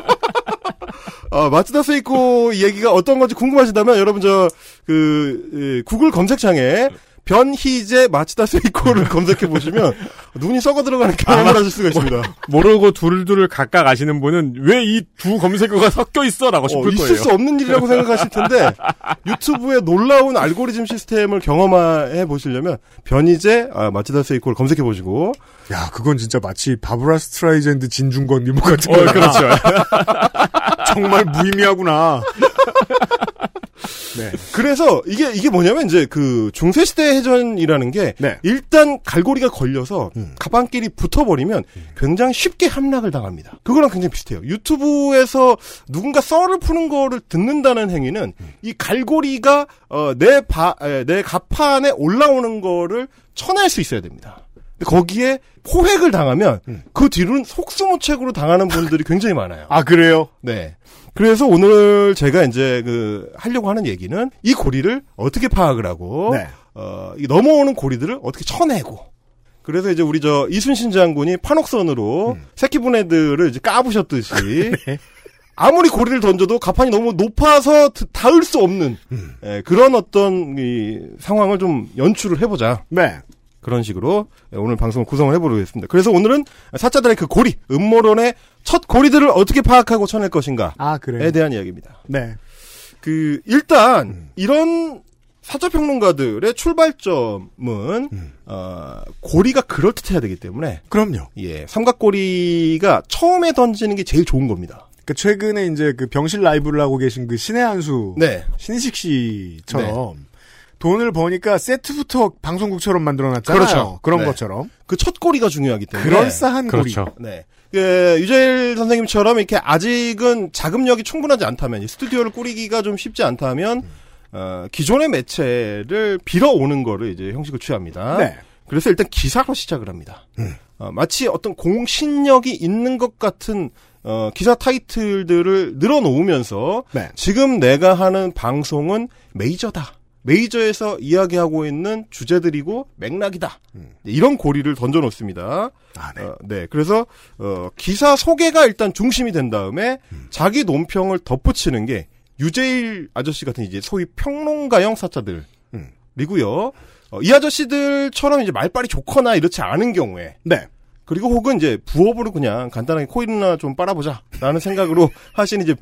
어, 마츠다 세이코 얘기가 어떤 건지 궁금하시다면 여러분 저그 예, 구글 검색창에 변희재 마츠다 세이코를 검색해 보시면 눈이 썩어 들어가는 경험을 하실 수가 있습니다. 모르고 둘둘을 각각 아시는 분은 왜 이 두 검색어가 섞여 있어라고 싶을 어, 있을 거예요. 수 없는 일이라고 생각하실 텐데 유튜브의 놀라운 알고리즘 시스템을 경험해 보시려면 변희재 아, 마츠다 세이코를 검색해 보시고 야, 그건 진짜 마치 바브라 스트라이젠드 진중권 미모 같은 어, 거야. 그렇죠. 정말 무의미하구나. 네. 그래서 이게 이게 뭐냐면 이제 그 중세 시대 해전이라는 게 네. 일단 갈고리가 걸려서 음. 갑판끼리 붙어버리면 굉장히 쉽게 함락을 당합니다. 그거랑 굉장히 비슷해요. 유튜브에서 누군가 썰을 푸는 거를 듣는다는 행위는 음. 이 갈고리가 어, 어, 내 배 내 갑판에 올라오는 거를 쳐낼 수 있어야 됩니다. 거기에 포획을 당하면 음. 그 뒤로는 속수무책으로 당하는 분들이 굉장히 많아요. 아, 그래요? 네. 그래서 오늘 제가 이제 그 하려고 하는 얘기는 이 고리를 어떻게 파악을 하고 네. 어, 이 넘어오는 고리들을 어떻게 쳐내고 그래서 이제 우리 저 이순신 장군이 판옥선으로 음. 새끼분 애들을 이제 까부셨듯이 네. 아무리 고리를 던져도 가판이 너무 높아서 드- 닿을 수 없는 음. 예, 그런 어떤 이 상황을 좀 연출을 해보자. 네. 그런 식으로 오늘 방송을 구성을 해보겠습니다. 그래서 오늘은 사자들의 그 고리, 음모론의 첫 고리들을 어떻게 파악하고 쳐낼 것인가에 아? 대한 이야기입니다. 네. 그 일단 음. 이런 사자 평론가들의 출발점은 음. 어, 고리가 그럴 듯해야 되기 때문에 그럼요. 예 삼각고리가 처음에 던지는 게 제일 좋은 겁니다. 그 최근에 이제 그 병실 라이브를 하고 계신 그 신의 한수 네, 신식 씨처럼 돈을 버니까 세트부터 방송국처럼 만들어놨잖아요. 그렇죠. 그런 네. 것처럼 그첫 고리가 중요하기 때문에 그럴싸한 그렇죠. 고리. 네. 그, 유재일 선생님처럼 이렇게 아직은 자금력이 충분하지 않다면, 이 스튜디오를 꾸리기가 좀 쉽지 않다면, 어, 기존의 매체를 빌어오는 거를 이제 형식을 취합니다. 네. 그래서 일단 기사로 시작을 합니다. 음. 어, 마치 어떤 공신력이 있는 것 같은, 어, 기사 타이틀들을 늘어놓으면서, 네. 지금 내가 하는 방송은 메이저다. 메이저에서 이야기하고 있는 주제들이고 맥락이다. 이런 고리를 던져놓습니다. 어, 네. 그래서 어, 기사 소개가 일단 중심이 된 다음에 자기 논평을 덧붙이는 게 유재일 아저씨 같은 이제 소위 평론가형 사자들이고요. 어, 이 아저씨들처럼 이제 말빨이 좋거나 이렇지 않은 경우에 네. 그리고 혹은 이제 부업으로 그냥 간단하게 코인이나 좀 빨아보자 라는 생각으로 하신 이제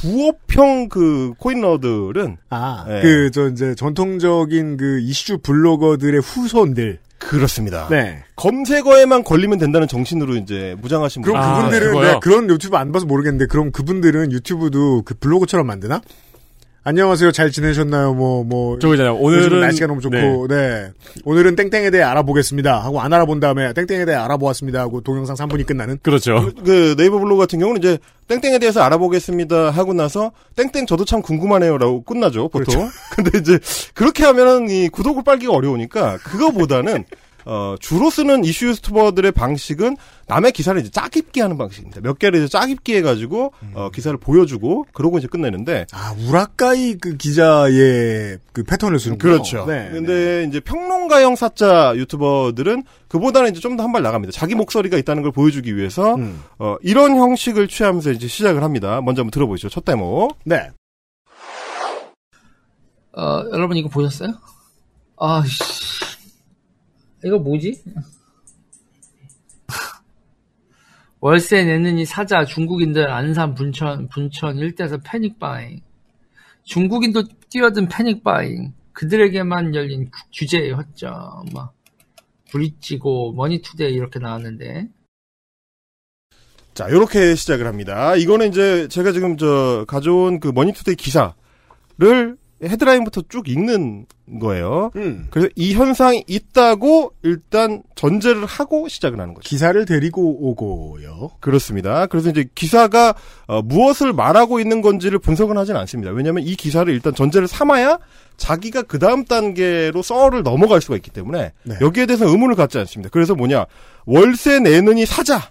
부업형 그 코인러들은 아, 예. 그, 저, 이제, 전통적인 그 이슈 블로거들의 후손들. 그렇습니다. 네. 검색어에만 걸리면 된다는 정신으로 이제 무장하신 그럼 분들. 그분들은, 내가 그런 유튜브 안 봐서 모르겠는데, 그럼 그분들은 유튜브도 그 블로그처럼 만드나? 안녕하세요. 잘 지내셨나요? 뭐, 뭐. 저거잖아요. 오늘은- 날씨가 너무 좋고, 네. 네. 오늘은 땡땡에 대해 알아보겠습니다. 하고 안 알아본 다음에 땡땡에 대해 알아보았습니다. 하고 동영상 3분이 끝나는. 그렇죠. 그 네이버 블로그 같은 경우는 이제 땡땡에 대해서 알아보겠습니다 하고 나서 땡땡 저도 참 궁금하네요 라고 끝나죠 보통. 근데 이제 그렇게 하면은 이 구독을 빨기가 어려우니까 그거보다는 어, 주로 쓰는 이슈 유튜버들의 방식은 남의 기사를 이제 짜깁기 하는 방식입니다. 몇 개를 이제 짜깁기 해가지고 어, 기사를 보여주고 그러고 이제 끝내는데 아, 우라카이 그 기자의 그 패턴을 쓰는 그렇죠. 네. 근데 이제 평론가형 사자 유튜버들은 그보다는 이제 좀 더 한 발 나갑니다. 자기 목소리가 있다는 걸 보여주기 위해서 음. 어, 이런 형식을 취하면서 이제 시작을 합니다. 먼저 한번 들어보시죠. 첫 데모. 네. 어, 여러분 이거 보셨어요? 아, 씨. 이거 뭐지? 월세 내느니 사자 중국인들 안산 부천 부천 일대에서 panic buying 중국인도 뛰어든 panic buying 그들에게만 열린 구- 규제의 허점 막 브릿지고 머니투데이 이렇게 나왔는데 자, 이렇게 시작을 합니다. 이거는 이제 제가 지금 저 가져온 그 머니투데이 기사를 헤드라인부터 쭉 읽는 거예요. 음. 그래서 이 현상이 있다고 일단 전제를 하고 시작을 하는 거죠. 기사를 데리고 오고요. 그렇습니다. 그래서 이제 기사가 어, 무엇을 말하고 있는 건지를 분석은 하진 않습니다. 왜냐하면 이 기사를 일단 전제를 삼아야 자기가 그 다음 단계로 썰을 넘어갈 수가 있기 때문에 네. 여기에 대해서 의문을 갖지 않습니다. 그래서 뭐냐 월세 내느니 사자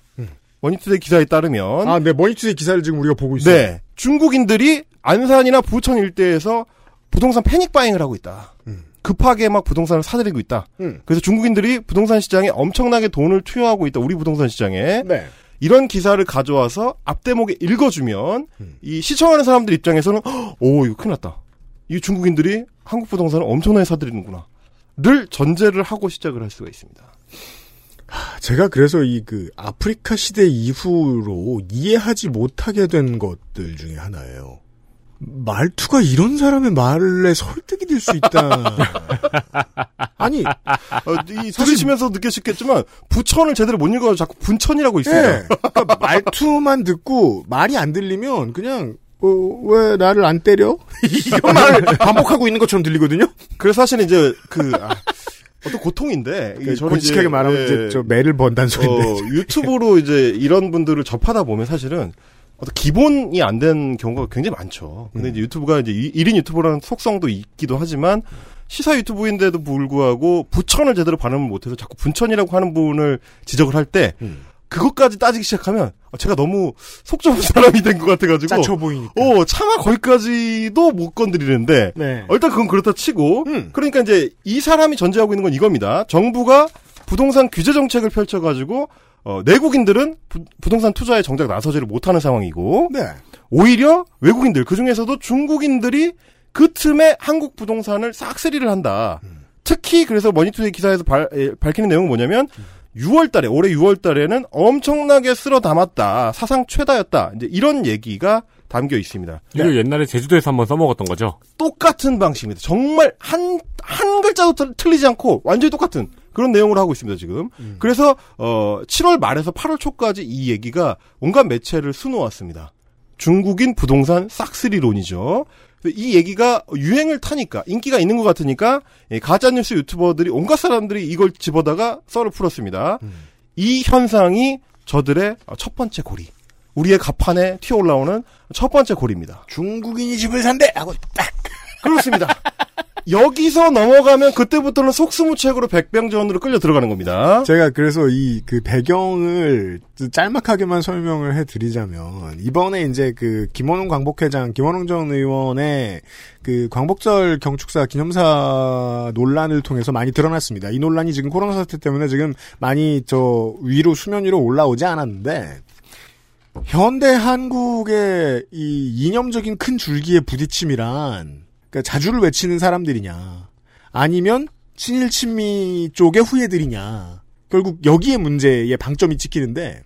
머니투데이 기사에 따르면 아, 네, 머니투데이 기사를 지금 우리가 보고 있어요. 네. 중국인들이 안산이나 부천 일대에서 부동산 panic buying을 하고 있다. 급하게 막 부동산을 사들이고 있다. 음. 그래서 중국인들이 부동산 시장에 엄청나게 돈을 투여하고 있다. 우리 부동산 시장에. 네. 이런 기사를 가져와서 앞대목에 읽어주면 이 시청하는 사람들 입장에서는 "헉, 오 이거 큰일 났다. 이 중국인들이 한국 부동산을 엄청나게 사들이는구나. 를 전제를 하고 시작을 할 수가 있습니다. 제가 그래서 이 그 아프리카 시대 이후로 이해하지 못하게 된 것들 중에 하나예요. 말투가 이런 사람의 말에 설득이 될 수 있다. 아니, 어, 이 들으시면서 느끼셨겠지만 부천을 제대로 못 읽어서 자꾸 분천이라고. 예. 그러니까 말투만 듣고 말이 안 들리면 그냥 어, 왜 나를 안 때려? 이런 말을 반복하고 있는 것처럼 들리거든요. 그래서 사실 이제 그 아, 어떤 고통인데 저는 솔직하게 이제, 말하면 예, 이제 저 매를 번다는 소리인데. 어, 유튜브로 이제 이런 분들을 접하다 보면 사실은 어떤 기본이 안 된 경우가 굉장히 많죠. 근데 이제 유튜브가 이제 이- 1인 유튜버라는 속성도 있기도 하지만 시사 유튜브인데도 불구하고 부천을 제대로 발음을 못해서 자꾸 분천이라고 하는 부분을 지적을 할때 그것까지 따지기 시작하면 어, 제가 너무 속 좁은 사람이 된 것 같아가지고 짜쳐 보이니까. 어 차마 거기까지도 못 건드리는데 네. 어, 일단 그건 그렇다 치고 그러니까 이제 이 사람이 전제하고 있는 건 이겁니다. 정부가 부동산 규제 정책을 펼쳐가지고 어, 내국인들은 부, 부동산 투자에 정작 나서지를 못하는 상황이고 네. 오히려 외국인들 그 중에서도 중국인들이 그 틈에 한국 부동산을 싹쓸이를 한다. 특히 그래서 머니투데이 기사에서 발, 에, 밝히는 내용은 뭐냐면 6월달에 올해 6월달에는 엄청나게 쓸어 담았다 사상 최다였다 이제 이런 얘기가 담겨 있습니다. 이거 옛날에 제주도에서 한번 써먹었던 거죠. 똑같은 방식입니다. 정말 한, 한 글자도 틀- 틀리지 않고 완전히 똑같은 그런 내용을 하고 있습니다, 지금. 그래서, 어, 7월 말에서 8월 초까지 이 얘기가 온갖 매체를 수놓았습니다. 중국인 부동산 싹쓸이론이죠. 이 얘기가 유행을 타니까, 인기가 있는 것 같으니까, 예, 가짜 뉴스 유튜버들이 온갖 사람들이 이걸 집어다가 썰을 풀었습니다. 이 현상이 저들의 첫 번째 고리. 우리의 가판에 튀어 올라오는 첫 번째 고리입니다. 중국인이 집을 산대! 하고 딱! 그렇습니다. 여기서 넘어가면 그때부터는 속수무책으로 백병전으로 끌려 들어가는 겁니다. 제가 그래서 이 그 배경을 짤막하게만 설명을 해드리자면 이번에 이제 그 김원웅 광복회장 김원웅 전 의원의 그 광복절 경축사 기념사 논란을 통해서 많이 드러났습니다. 이 논란이 지금 코로나 사태 때문에 지금 많이 저 위로 수면 위로 올라오지 않았는데 현대 한국의 이 이념적인 큰 줄기의 부딪힘이란 그러니까 자주를 외치는 사람들이냐 아니면 친일 친미 쪽의 후예들이냐 결국 여기에 문제의 방점이 찍히는데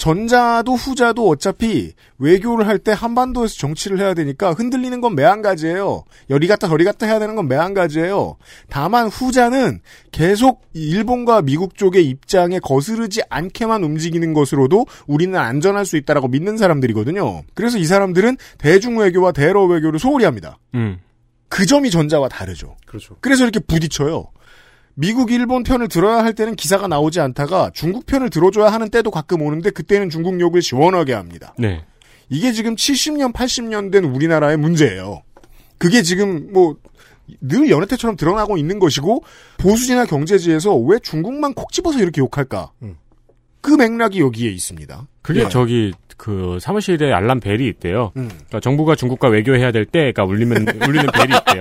전자도 후자도 어차피 외교를 할 때 한반도에서 정치를 해야 되니까 흔들리는 건 매한가지예요. 여리 갔다 저리 갔다 해야 되는 건 매한가지예요. 다만 후자는 계속 일본과 미국 쪽의 입장에 거스르지 않게만 움직이는 것으로도 우리는 안전할 수 있다라고 믿는 사람들이거든요. 그래서 이 사람들은 대중 외교와 대러 외교를 소홀히 합니다. 음. 그 점이 전자와 다르죠. 그렇죠. 그래서 이렇게 부딪혀요. 미국, 일본 편을 들어야 할 때는 기사가 나오지 않다가 중국 편을 들어줘야 하는 때도 가끔 오는데 그때는 중국 욕을 시원하게 합니다. 네. 이게 지금 70년, 80년 된 우리나라의 문제예요. 그게 지금 뭐, 늘 연애 때처럼 드러나고 있는 것이고, 보수지나 경제지에서 왜 중국만 콕 집어서 이렇게 욕할까? 그 맥락이 여기에 있습니다. 그게 네. 저기 그 사무실에 알람 벨이 있대요. 음. 그러니까 정부가 중국과 외교해야 될 때가 울리면 울리는 벨이 있대요.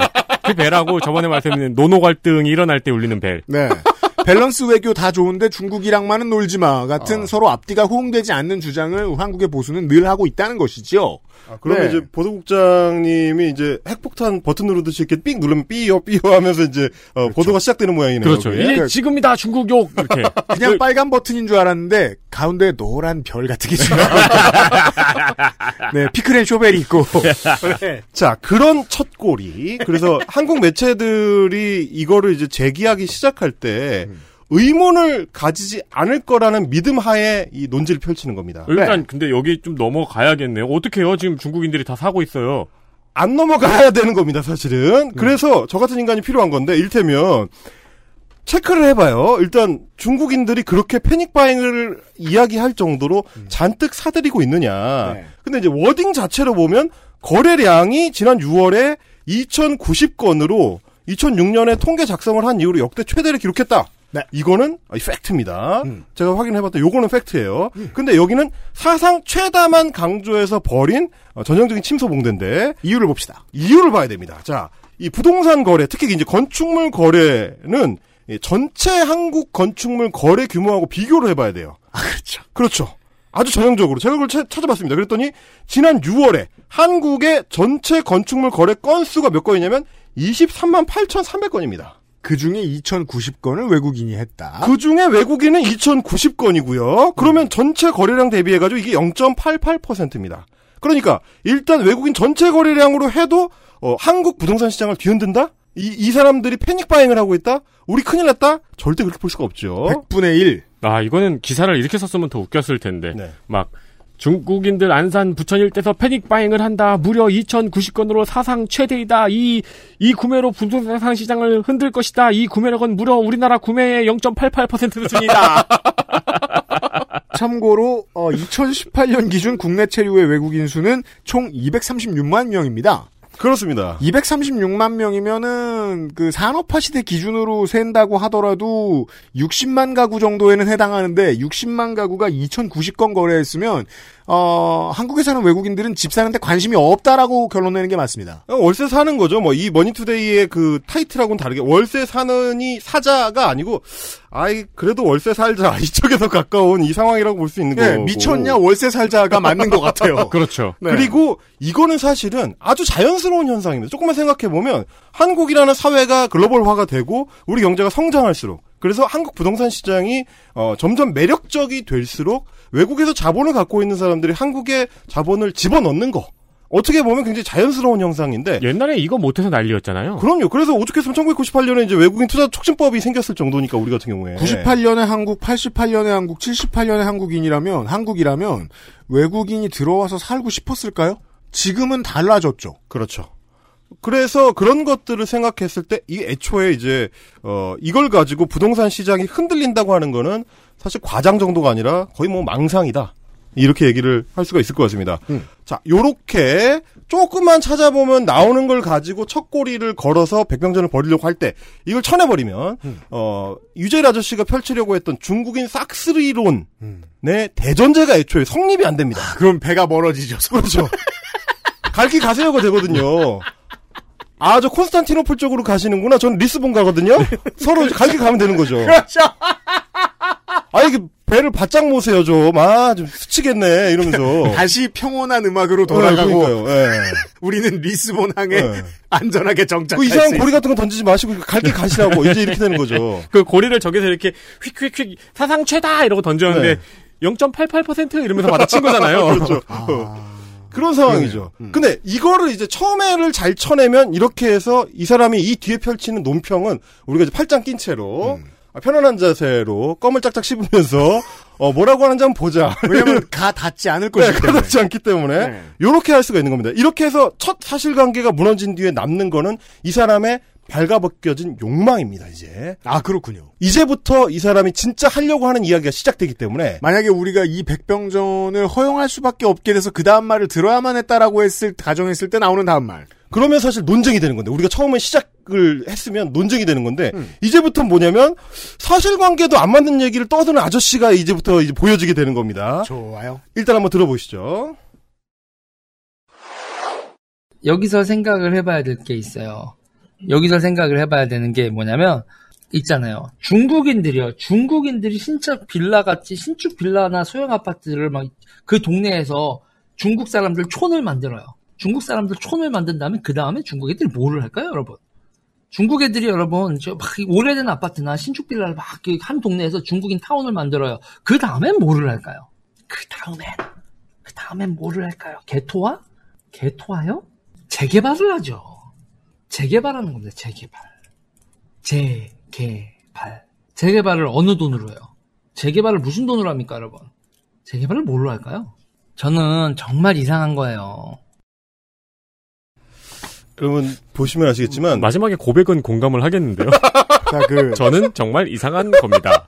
그 벨하고 저번에 말씀드린 노노 갈등이 일어날 때 울리는 벨. 네. 밸런스 외교 다 좋은데 중국이랑만은 놀지 마 아. 같은 서로 앞뒤가 호응되지 않는 주장을 한국의 보수는 늘 하고 있다는 것이지요. 그러면 네. 이제 보도국장님이 이제 핵폭탄 버튼 누르듯이 이렇게 삑 누르면 삐요 삐요 하면서 이제 어, 보도가 시작되는 모양이네요. 그렇죠. 이게 지금이다 중국 욕 이렇게. 그냥 빨간 버튼인 줄 알았는데 가운데 노란 별 같은 게 지금 네 피크앤 쇼벨이 있고 네. 자, 그런 첫 골이. 그래서 한국 매체들이 이거를 이제 제기하기 시작할 때 의문을 가지지 않을 거라는 믿음 하에 이 논지를 펼치는 겁니다. 일단 근데 여기 좀 넘어가야겠네요. 어떻게 해요? 지금 중국인들이 다 사고 있어요. 안 넘어가야 되는 겁니다, 사실은. 그래서 저 같은 인간이 필요한 건데, 일테면, 체크를 해봐요. 일단 중국인들이 그렇게 패닉 바잉을 이야기할 정도로 잔뜩 사들이고 있느냐. 네. 근데 이제 워딩 자체로 보면 거래량이 지난 6월에 2,090건으로 2006년에 통계 작성을 한 이후로 역대 최대를 기록했다. 네. 이거는 아, 이 팩트입니다. 음. 제가 확인해봤더니 요거는 팩트예요. 근데 여기는 사상 최다만 강조해서 벌인 어, 전형적인 침소봉대인데 이유를 봅시다. 이유를 봐야 됩니다. 자, 이 부동산 거래, 특히 이제 건축물 거래는 이 전체 한국 건축물 거래 규모하고 비교를 해봐야 돼요. 아 그렇죠. 그렇죠. 아주 전형적으로 제가 그걸 차- 찾아봤습니다. 그랬더니 지난 6월에 한국의 전체 건축물 거래 건수가 몇 건이냐면 23만 8,300건입니다. 그 중에 2,090건을 외국인이 했다. 그 중에 외국인은 2,090건이고요. 그러면 전체 거래량 대비해가지고 이게 0.88%입니다. 그러니까 일단 외국인 전체 거래량으로 해도 어, 한국 부동산 시장을 뒤흔든다? 이, 이 사람들이 패닉 바잉을 하고 있다? 우리 큰일 났다? 절대 그렇게 볼 수가 없죠. 100분의 1. 아 이거는 기사를 이렇게 썼으면 더 웃겼을 텐데. 네. 막 중국인들 안산 부천 일대에서 패닉 바잉을 한다. 무려 2,090건으로 사상 최대이다. 이, 이 구매로 부동산 시장을 흔들 것이다. 이 구매력은 무려 우리나라 구매의 0.88% 수준이다. 참고로 어, 2018년 기준 국내 체류의 외국인 수는 총 236만 명입니다. 그렇습니다. 236만 명이면은 그 산업화 시대 기준으로 센다고 하더라도 60만 가구 정도에는 해당하는데 60만 가구가 2,090건 거래했으면 어 한국에 사는 외국인들은 집 사는데 관심이 없다라고 결론 내는 게 맞습니다. 어, 월세 사는 거죠. 뭐 이 머니투데이의 그 타이틀하고는 다르게 월세 사느니 사자가 아니고 아이 그래도 월세 살자 이쪽에서 가까운 이 상황이라고 볼 수 있는 네, 거고. 미쳤냐 월세 살자가 맞는 것 같아요. 그렇죠. 네. 그리고 이거는 사실은 아주 자연스러운 현상입니다. 조금만 생각해 보면 한국이라는 사회가 글로벌화가 되고 우리 경제가 성장할수록 그래서 한국 부동산 시장이 어, 점점 매력적이 될수록 외국에서 자본을 갖고 있는 사람들이 한국에 자본을 집어넣는 거 어떻게 보면 굉장히 자연스러운 형상인데 옛날에 이거 못해서 난리였잖아요. 그럼요. 그래서 오죽했으면 1998년에 이제 외국인 투자 촉진법이 생겼을 정도니까 우리 같은 경우에 98년에 한국, 88년에 한국, 78년에 한국인이라면 한국이라면 외국인이 들어와서 살고 싶었을까요? 지금은 달라졌죠. 그렇죠. 그래서 그런 것들을 생각했을 때 이 애초에 이제 어 이걸 가지고 부동산 시장이 흔들린다고 하는 거는 사실 과장 정도가 아니라 거의 뭐 망상이다. 이렇게 얘기를 할 수가 있을 것 같습니다. 자, 요렇게 조금만 찾아보면 나오는 걸 가지고 첫 꼬리를 걸어서 백병전을 벌이려고 할 때 이걸 쳐내버리면 어 유재일 아저씨가 펼치려고 했던 중국인 싹스리론의 대전제가 애초에 성립이 안 됩니다. 그럼 배가 멀어지죠. 그렇죠. 갈 길 가세요가 되거든요. 아, 저 콘스탄티노플 쪽으로 가시는구나. 저는 리스본 가거든요. 서로 갈 길 가면 되는 거죠. 그렇죠. 아, 이게 배를 바짝 모세요, 좀. 아, 좀 스치겠네. 이러면서. 다시 평온한 음악으로 돌아가고 어, 그러니까요. 예. 우리는 리스본 항에 네. 안전하게 정착할 그수 이상한 있- 고리 같은 거 던지지 마시고 갈 길 가시라고. 이제 이렇게 되는 거죠. 그 고리를 저기서 이렇게 휙휙휙 사상 최다 이러고 던졌는데 네. 0.88% 이러면서 받아친 거잖아요. 그렇죠. 그런 상황이죠. 근데 이거를 이제 처음에를 잘 쳐내면 이렇게 해서 이 사람이 이 뒤에 펼치는 논평은 우리가 이제 팔짱 낀 채로 아, 편안한 자세로 껌을 짝짝 씹으면서 어, 뭐라고 하는지 한번 보자. 왜냐면 가 닿지 않을 네, 것이기 때문에. 가 닿지 않기 때문에 네. 이렇게 할 수가 있는 겁니다. 이렇게 해서 첫 사실관계가 무너진 뒤에 남는 거는 이 사람의 발가벗겨진 욕망입니다. 이제 아 그렇군요. 이제부터 이 사람이 진짜 하려고 하는 이야기가 시작되기 때문에 만약에 우리가 이 백병전을 허용할 수밖에 없게 돼서 그 다음 말을 들어야만 했다라고 했을 가정했을 때 나오는 다음 말. 그러면 사실 논쟁이 되는 건데 우리가 처음에 시작을 했으면 논쟁이 되는 건데 이제부터 뭐냐면 사실관계도 안 맞는 얘기를 떠드는 아저씨가 이제부터 이제 보여지게 되는 겁니다. 좋아요. 일단 한번 들어보시죠. 여기서 생각을 해봐야 될 게 있어요. 여기서 생각을 해봐야 되는 게 뭐냐면 있잖아요. 중국인들이요. 중국인들이 신축 빌라 같이 신축 빌라나 소형 아파트를 막 그 동네에서 중국 사람들 촌을 만들어요. 중국 사람들 촌을 만든 다음에 그 다음에 중국 애들이 뭐를 할까요, 여러분? 중국 애들이 여러분 저 막 오래된 아파트나 신축 빌라를 막 한 동네에서 중국인 타운을 만들어요. 그 다음엔 뭐를 할까요? 그 다음엔 그 다음엔 뭐를 할까요? 개토화? 개토화요? 재개발을 하죠. 재개발하는 겁니다. 재개발. 재개발. 재개발을 어느 돈으로 해요? 재개발을 무슨 돈으로 합니까, 여러분? 재개발을 뭘로 할까요? 저는 정말 이상한 거예요. 여러분 보시면 아시겠지만 마지막에 고백은 공감을 하겠는데요. 자, 그 저는 정말 이상한 겁니다.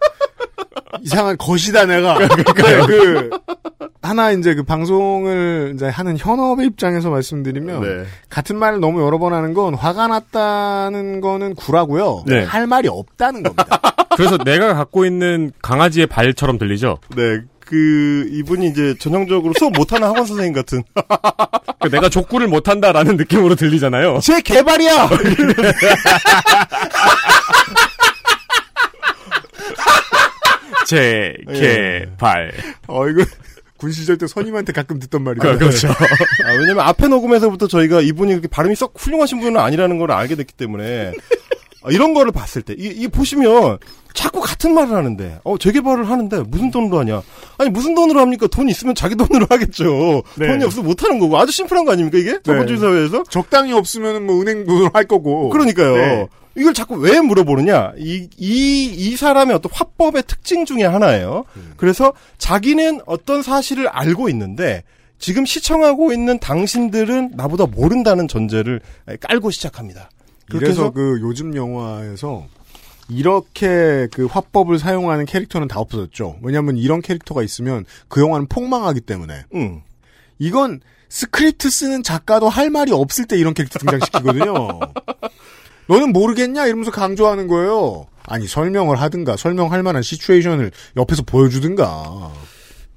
이상한 것이다 내가. 그러니까요. 그 하나 이제 그 방송을 이제 하는 현업의 입장에서 말씀드리면 네. 같은 말을 너무 여러 번 하는 건 화가 났다는 거는 구라고요. 네. 할 말이 없다는 겁니다. 그래서 내가 갖고 있는 강아지의 발처럼 들리죠? 네. 그 이분이 이제 전형적으로 수업 못하는 학원 선생님 같은 그 내가 족구를 못한다라는 느낌으로 들리잖아요. 제 개발이야. 제, 개, 발. 어 이거 군 시절 때 선임한테 가끔 듣던 말이에요. 그렇죠. 아, 왜냐면 앞에 녹음에서부터 저희가 이분이 그렇게 발음이 썩 훌륭하신 분은 아니라는 걸 알게 됐기 때문에 아, 이런 거를 봤을 때, 이, 이 보시면 자꾸 같은 말을 하는데, 어, 재개발을 하는데 무슨 돈으로 하냐? 아니, 무슨 돈으로 합니까? 돈 있으면 자기 돈으로 하겠죠. 네. 돈이 없으면 못 하는 거고. 아주 심플한 거 아닙니까, 이게? 자본주의 사회에서? 적당히 없으면 뭐 은행 돈으로 할 거고. 그러니까요. 네. 이걸 자꾸 왜 물어보느냐? 이, 이, 이 사람의 어떤 화법의 특징 중에 하나예요. 음. 그래서 자기는 어떤 사실을 알고 있는데, 지금 시청하고 있는 당신들은 나보다 모른다는 전제를 깔고 시작합니다. 그래서 그 요즘 영화에서 이렇게 그 화법을 사용하는 캐릭터는 다 없어졌죠. 왜냐하면 이런 캐릭터가 있으면 그 영화는 폭망하기 때문에. 음. 이건 스크립트 쓰는 작가도 할 말이 없을 때 이런 캐릭터 등장시키거든요. 너는 모르겠냐 이러면서 강조하는 거예요. 아니 설명을 하든가 설명할 만한 시츄에이션을 옆에서 보여주든가.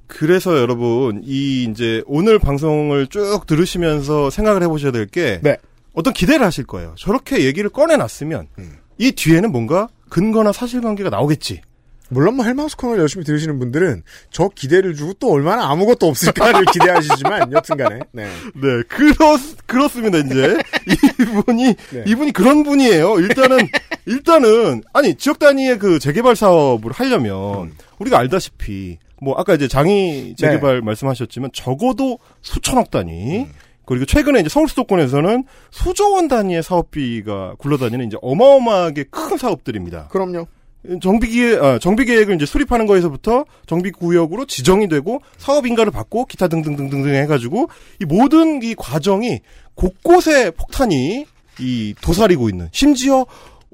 그래서 여러분 이 이제 오늘 방송을 쭉 들으시면서 생각을 해보셔야 될게 네. 어떤 기대를 하실 거예요. 저렇게 얘기를 꺼내놨으면 이 뒤에는 뭔가 근거나 사실관계가 나오겠지. 물론 뭐 헬마우스 코너를 열심히 들으시는 분들은 저 기대를 주고 또 얼마나 아무것도 없을까를 기대하시지만 여튼간에 네. 네, 그렇 그렇습니다. 이제 이분이 네. 이분이 그런 분이에요. 일단은 일단은 아니 지역 단위의 그 재개발 사업을 하려면 우리가 알다시피 뭐 아까 이제 장이 재개발 말씀하셨지만 적어도 수천억 단위 그리고 최근에 이제 서울 수도권에서는 수조 원 단위의 사업비가 굴러다니는 이제 어마어마하게 큰 사업들입니다. 그럼요. 정비 기획, 아, 정비 계획을 이제 수립하는 거에서부터 정비 구역으로 지정이 되고 사업 인가를 받고 기타 등등등등 해가지고 이 모든 이 과정이 곳곳에 폭탄이 이 도사리고 있는 심지어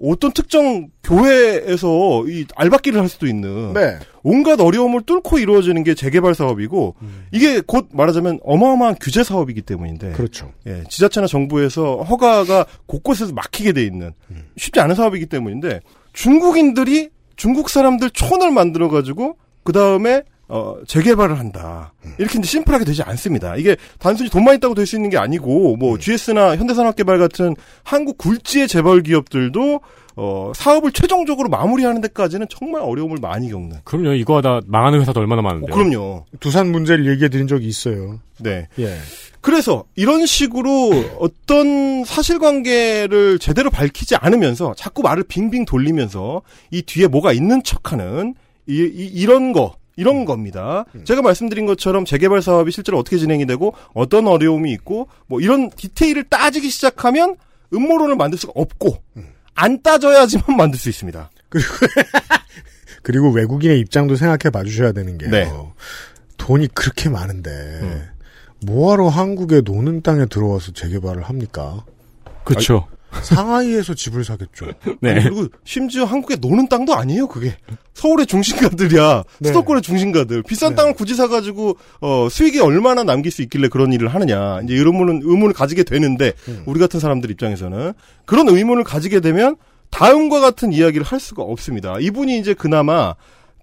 어떤 특정 교회에서 이 알바끼를 할 수도 있는 네. 온갖 어려움을 뚫고 이루어지는 게 재개발 사업이고 이게 곧 말하자면 어마어마한 규제 사업이기 때문인데 그렇죠. 예, 지자체나 정부에서 허가가 곳곳에서 막히게 돼 있는 쉽지 않은 사업이기 때문인데 중국인들이 중국 사람들 촌을 만들어 가지고 그 다음에 어, 재개발을 한다. 이렇게 이제 심플하게 되지 않습니다. 이게 단순히 돈만 있다고 될 수 있는 게 아니고, 뭐, GS나 현대산업개발 같은 한국 굴지의 재벌 기업들도, 어, 사업을 최종적으로 마무리하는 데까지는 정말 어려움을 많이 겪는. 그럼요. 이거 하다 망하는 회사도 얼마나 많은데. 어, 그럼요. 두산 문제를 얘기해 드린 적이 있어요. 네. 예. 그래서 이런 식으로 어떤 사실관계를 제대로 밝히지 않으면서 자꾸 말을 빙빙 돌리면서 이 뒤에 뭐가 있는 척하는 이, 런 거. 이런 겁니다. 제가 말씀드린 것처럼 재개발 사업이 실제로 어떻게 진행이 되고 어떤 어려움이 있고 뭐 이런 디테일을 따지기 시작하면 음모론을 만들 수가 없고 안 따져야지만 만들 수 있습니다. 그리고 외국인의 입장도 생각해 봐주셔야 되는 게요. 네. 돈이 그렇게 많은데 뭐하러 한국의 노는 땅에 들어와서 재개발을 합니까? 그렇죠. 상하이에서 집을 사겠죠. 네. 그리고 심지어 한국에 노는 땅도 아니에요, 그게. 서울의 중심가들이야. 네. 수도권의 중심가들. 비싼 땅을 굳이 사가지고, 어, 수익이 얼마나 남길 수 있길래 그런 일을 하느냐. 이제 이런 의문은, 의문을 가지게 되는데, 음. 우리 같은 사람들 입장에서는. 그런 의문을 가지게 되면, 다음과 같은 이야기를 할 수가 없습니다. 이분이 이제 그나마,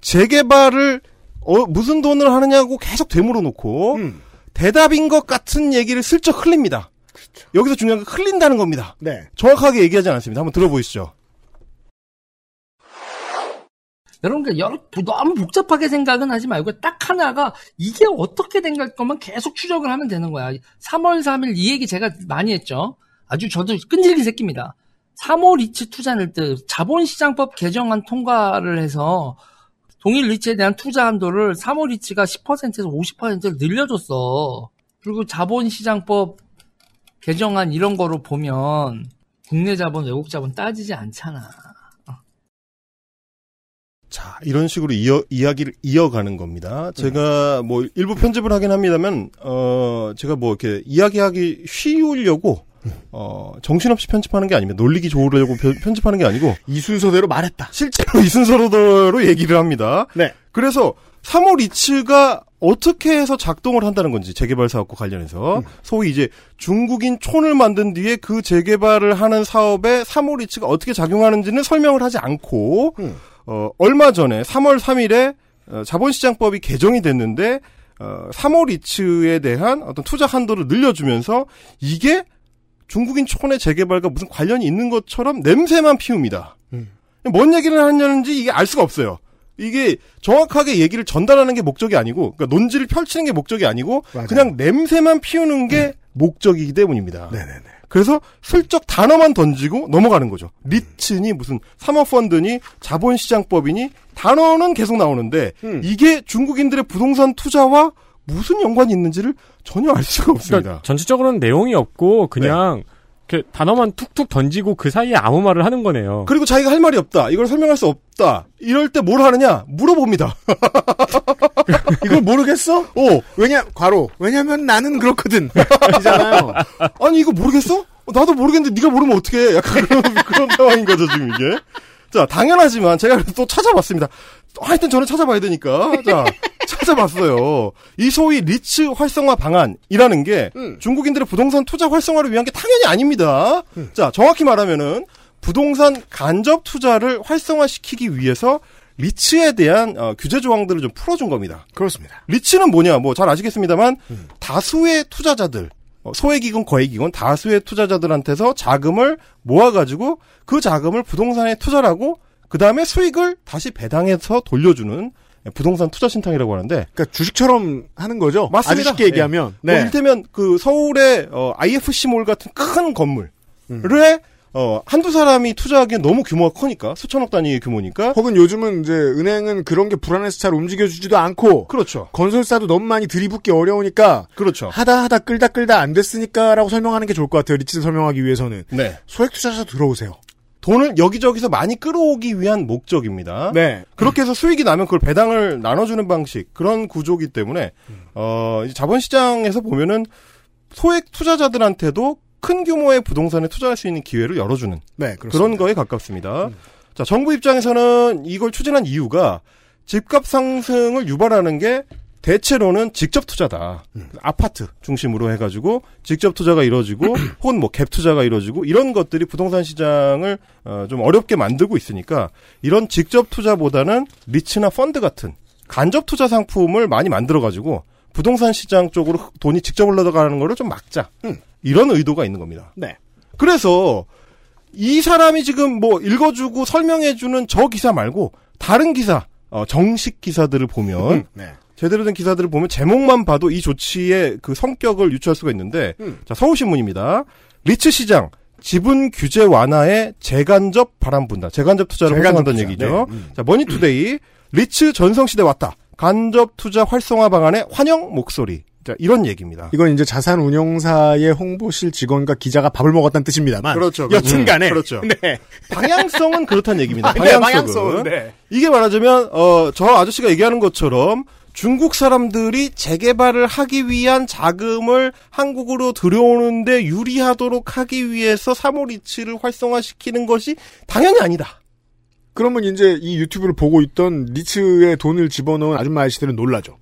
재개발을, 어, 무슨 돈을 하느냐고 계속 되물어 놓고, 음. 대답인 것 같은 얘기를 슬쩍 흘립니다. 여기서 중요한 건 흘린다는 겁니다. 네. 정확하게 얘기하지 않았습니다. 한번 들어보시죠. 여러분, 여러, 너무 복잡하게 생각은 하지 말고 딱 하나가 이게 어떻게 된 것만 계속 추적을 하면 되는 거야. 3월 3일 이 얘기 제가 많이 했죠. 아주 저도 끈질긴 새끼입니다. 3월 리츠 투자를 때 자본시장법 개정안 통과를 해서 동일 리츠에 대한 투자 한도를 3월 리츠가 10%에서 50%를 늘려줬어. 그리고 자본시장법 개정안 이런 거로 보면 국내 자본, 외국 자본 따지지 않잖아. 자, 이런 식으로 이어, 이야기를 이어가는 겁니다. 제가 뭐 일부 편집을 하긴 합니다만, 어, 제가 뭐 이렇게 이야기하기 쉬우려고, 어, 정신없이 편집하는 게 아닙니다. 놀리기 좋으려고 편- 편집하는 게 아니고, 이 순서대로 말했다. 실제로 이 순서대로 얘기를 합니다. 네. 그래서 3월 이츠가 어떻게 해서 작동을 한다는 건지 재개발 사업과 관련해서 소위 이제 중국인 촌을 만든 뒤에 그 재개발을 하는 사업에 3월 이츠가 어떻게 작용하는지는 설명을 하지 않고 어, 얼마 전에 3월 3일에 어, 자본시장법이 개정이 됐는데 어, 3월 이츠에 대한 어떤 투자 한도를 늘려주면서 이게 중국인 촌의 재개발과 무슨 관련이 있는 것처럼 냄새만 피웁니다. 뭔 얘기를 하냐는지 이게 알 수가 없어요. 이게 정확하게 얘기를 전달하는 게 목적이 아니고, 그러니까 논지를 펼치는 게 목적이 아니고, 맞아요. 그냥 냄새만 피우는 게 목적이기 때문입니다. 네네네. 그래서 슬쩍 단어만 던지고 넘어가는 거죠. 리츠니 무슨 사모펀드니 자본시장법이니 단어는 계속 나오는데 이게 중국인들의 부동산 투자와 무슨 연관이 있는지를 전혀 알 수가 없습니다. 그러니까 전체적으로는 내용이 없고 그냥 이렇게 단어만 툭툭 던지고 그 사이에 아무 말을 하는 거네요. 그리고 자기가 할 말이 없다. 이걸 설명할 수 없다. 이럴 때 뭘 하느냐? 물어봅니다. 이걸 모르겠어? 어. 왜냐, 과로. 왜냐면 나는 그렇거든. 이잖아요. 아니 이거 모르겠어? 어, 나도 모르겠는데 네가 모르면 어떡해? 약간 그런, 그런 상황인 거죠 지금 이게. 자 당연하지만 제가 또 찾아봤습니다. 하여튼 저는 찾아봐야 되니까 자 찾아봤어요. 이 소위 리츠 활성화 방안이라는 게 중국인들의 부동산 투자 활성화를 위한 게 당연히 아닙니다. 자 정확히 말하면은 부동산 간접 투자를 활성화시키기 위해서 리츠에 대한 어, 규제 조항들을 좀 풀어준 겁니다. 그렇습니다. 리츠는 뭐냐? 뭐 잘 아시겠습니다만 다수의 투자자들 어, 소액이건 거액이건 다수의 투자자들한테서 자금을 모아가지고 그 자금을 부동산에 투자를 하고 그 다음에 수익을 다시 배당해서 돌려주는 부동산 투자 신탁이라고 하는데 그러니까 주식처럼 하는 거죠. 맞습니다. 쉽게 얘기하면. 네. 뭐 이를테면 그 서울의 어, IFC몰 같은 큰 건물에 어, 한두 사람이 투자하기엔 너무 규모가 크니까 수천억 단위의 규모니까 혹은 요즘은 이제 은행은 그런 게 불안해서 잘 움직여주지도 않고 그렇죠. 건설사도 너무 많이 들이붓기 어려우니까 그렇죠. 하다 하다 끌다 끌다 안 됐으니까라고 설명하는 게 좋을 것 같아요. 리츠 설명하기 위해서는 네. 소액 투자자 들어오세요. 돈을 여기저기서 많이 끌어오기 위한 목적입니다. 네. 그렇게 해서 수익이 나면 그걸 배당을 나눠주는 방식 그런 구조기 때문에 어 자본시장에서 보면은 소액 투자자들한테도 큰 규모의 부동산에 투자할 수 있는 기회를 열어주는 네, 그런 거에 가깝습니다. 자, 정부 입장에서는 이걸 추진한 이유가 집값 상승을 유발하는 게 대체로는 직접 투자다. 아파트 중심으로 해가지고 직접 투자가 이루어지고 혹은 뭐 갭 투자가 이루어지고 이런 것들이 부동산 시장을 어, 좀 어렵게 만들고 있으니까 이런 직접 투자보다는 리츠나 펀드 같은 간접 투자 상품을 많이 만들어가지고 부동산 시장 쪽으로 돈이 직접 흘러가는 거를 좀 막자. 이런 의도가 있는 겁니다. 네. 그래서 이 사람이 지금 뭐 읽어주고 설명해주는 저 기사 말고 다른 기사, 어, 정식 기사들을 보면 네. 제대로 된 기사들을 보면 제목만 봐도 이 조치의 그 성격을 유추할 수가 있는데 음. 자 서울신문입니다. 리츠 시장 지분 규제 완화에 재간접 바람 분다. 재간접 투자를 활성화한다는. 얘기죠. 네. 음. 자 머니투데이 리츠 전성시대 왔다. 간접 투자 활성화 방안에 환영 목소리. 자 이런 얘기입니다. 이건 이제 자산 운용사의 홍보실 직원과 기자가 밥을 먹었다는 뜻입니다만. 그렇죠. 여튼간에. 그렇죠. 네. 방향성은 그렇다는 얘기입니다. 아, 네, 방향성은. 방향성은, 네. 이게 말하자면 어, 저 아저씨가 얘기하는 것처럼 중국 사람들이 재개발을 하기 위한 자금을 한국으로 들여오는데 유리하도록 하기 위해서 사모 리츠를 활성화시키는 것이 당연히 아니다. 그러면 이제 이 유튜브를 보고 있던 리츠에 돈을 집어넣은 아줌마 아저씨들은 놀라죠.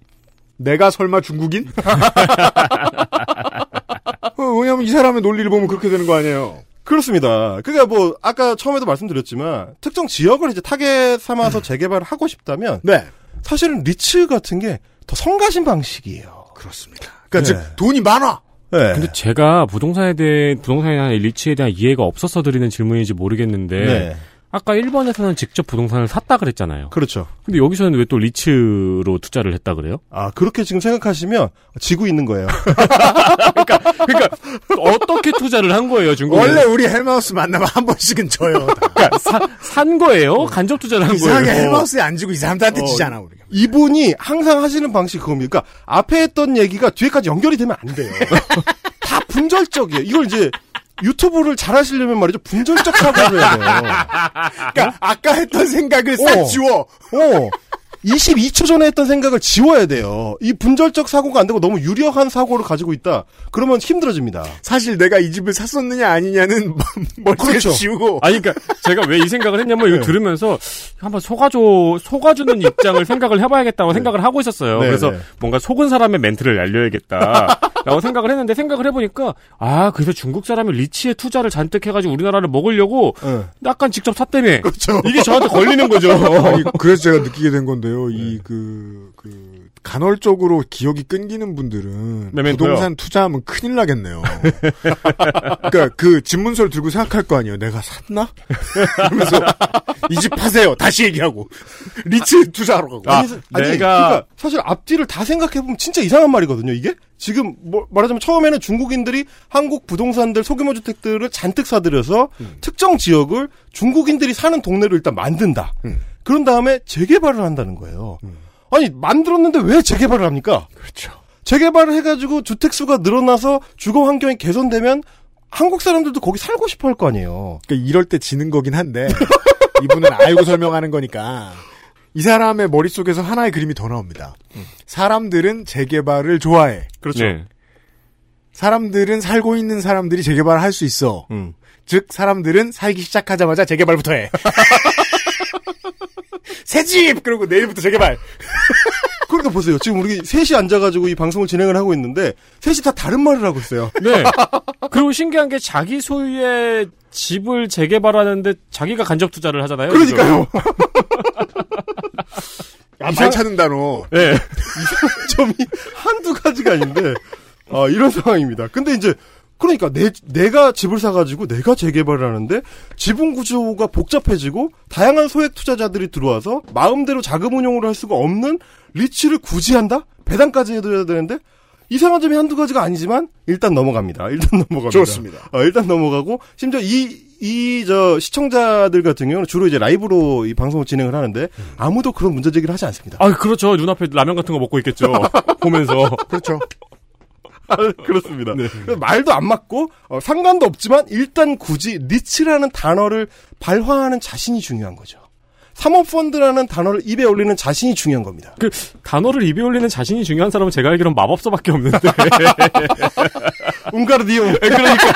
내가 설마 중국인? 어, 왜냐면 이 사람의 논리를 보면 그렇게 되는 거 아니에요. 그렇습니다. 그러니까 뭐 아까 처음에도 말씀드렸지만 특정 지역을 이제 타겟 삼아서 재개발을 하고 싶다면 네. 사실은 리츠 같은 게 더 성가신 방식이에요. 그렇습니다. 그러니까 즉 돈이 많아. 네. 근데 제가 부동산에 대해 부동산에 대한 리치에 대한 이해가 없어서 드리는 질문인지 모르겠는데 네. 아까 1번에서는 직접 부동산을 샀다 그랬잖아요. 그렇죠. 근데 여기서는 왜 또 리츠로 투자를 했다 그래요? 아 그렇게 지금 생각하시면 지고 있는 거예요. 그러니까 어떻게 투자를 한 거예요, 중국에? 원래 우리 헬마우스 만나면 한 번씩은 져요. 다. 그러니까 사- 산 거예요? 간접 투자를 한 이상하게 거예요? 헬마우스에 안 지고 이 사람들한테 어, 지잖아 우리가. 이분이 항상 하시는 방식이 그겁니다. 그러니까 앞에 했던 얘기가 뒤에까지 연결이 되면 안 돼요. 다 분절적이에요. 이걸 이제 유튜브를 잘 하시려면 말이죠. 분절적 사고를 해야 돼요. 그러니까 아까 했던 생각을 싹 어. 지워. 어. 22초 전에 했던 생각을 지워야 돼요. 이 분절적 사고가 안 되고 너무 유력한 사고를 가지고 있다. 그러면 힘들어집니다. 사실 내가 이 집을 샀었느냐 아니냐는 머릿속에 그렇죠. 지우고. 아니, 그러니까 제가 왜 이 생각을 했냐면 이거 네. 들으면서 한번 속아줘, 속아주는 입장을 생각을 해봐야겠다고 생각을 하고 있었어요. 네, 그래서 네. 뭔가 속은 사람의 멘트를 알려야겠다. 라고 생각을 했는데 생각을 해보니까 아, 그래서 중국 사람이 리치에 투자를 잔뜩 해가지고 우리나라를 먹으려고 네. 약간 직접 샀다며. 그렇죠. 이게 저한테 걸리는 거죠. 아니, 그래서 제가 느끼게 된 건데요. 이, 그, 그, 간헐적으로 기억이 끊기는 분들은 메멘토요. 부동산 투자하면 큰일 나겠네요. 그러니까 그 집문서를 들고 생각할 거 아니에요. 내가 샀나? 그러면서 이 집 파세요. 다시 얘기하고 리츠 투자하러 가고. 아, 아니, 아니, 내가- 그러니까 사실 앞뒤를 다 생각해 보면 진짜 이상한 말이거든요, 이게? 지금, 뭐, 말하자면 처음에는 중국인들이 한국 부동산들, 소규모 주택들을 잔뜩 사들여서 특정 지역을 중국인들이 사는 동네로 일단 만든다. 그런 다음에 재개발을 한다는 거예요. 아니, 만들었는데 왜 재개발을 합니까? 그렇죠. 재개발을 해가지고 주택 수가 늘어나서 주거 환경이 개선되면 한국 사람들도 거기 살고 싶어 할 거 아니에요. 그러니까 이럴 때 지는 거긴 한데 이분은 알고 설명하는 거니까 이 사람의 머릿속에서 하나의 그림이 더 나옵니다. 사람들은 재개발을 좋아해. 그렇죠. 네. 사람들은 살고 있는 사람들이 재개발을 할 수 있어. 음. 즉 사람들은 살기 시작하자마자 재개발부터 해. 새 집! 그리고 내일부터 재개발. 그러니까 보세요. 지금 우리 셋이 앉아가지고 이 방송을 진행을 하고 있는데 셋이 다 다른 말을 하고 있어요. 네. 그리고 신기한 게 자기 소유의 집을 재개발하는데 자기가 간접 투자를 하잖아요. 그러니까요. 야, 말 찾는 단어. 네. 이상한 점이 한두 가지가 아닌데 아, 이런 상황입니다. 근데 이제 그러니까 내, 내가 집을 사가지고 내가 재개발을 하는데 지분 구조가 복잡해지고 다양한 소액 투자자들이 들어와서 마음대로 자금 운용을 할 수가 없는 리츠를 굳이 한다? 배당까지 해드려야 되는데 이상한 점이 한두 가지가 아니지만 일단 넘어갑니다. 일단 넘어갑니다. 좋습니다. 어, 일단 넘어가고 심지어 이 이 저 시청자들 같은 경우는 주로 이제 라이브로 이 방송을 진행을 하는데 아무도 그런 문제 제기를 하지 않습니다. 아, 그렇죠. 눈앞에 라면 같은 거 먹고 있겠죠. 보면서. 그렇죠. 아, 그렇습니다. 그래서 말도 안 맞고 어, 상관도 없지만 일단 굳이 리츠라는 단어를 발화하는 자신이 중요한 거죠. 사모펀드라는 단어를 입에 올리는 자신이 중요한 겁니다. 그 단어를 입에 올리는 자신이 중요한 사람은 제가 알기로는 마법사밖에 없는데. 웅가르디움. 그러니까.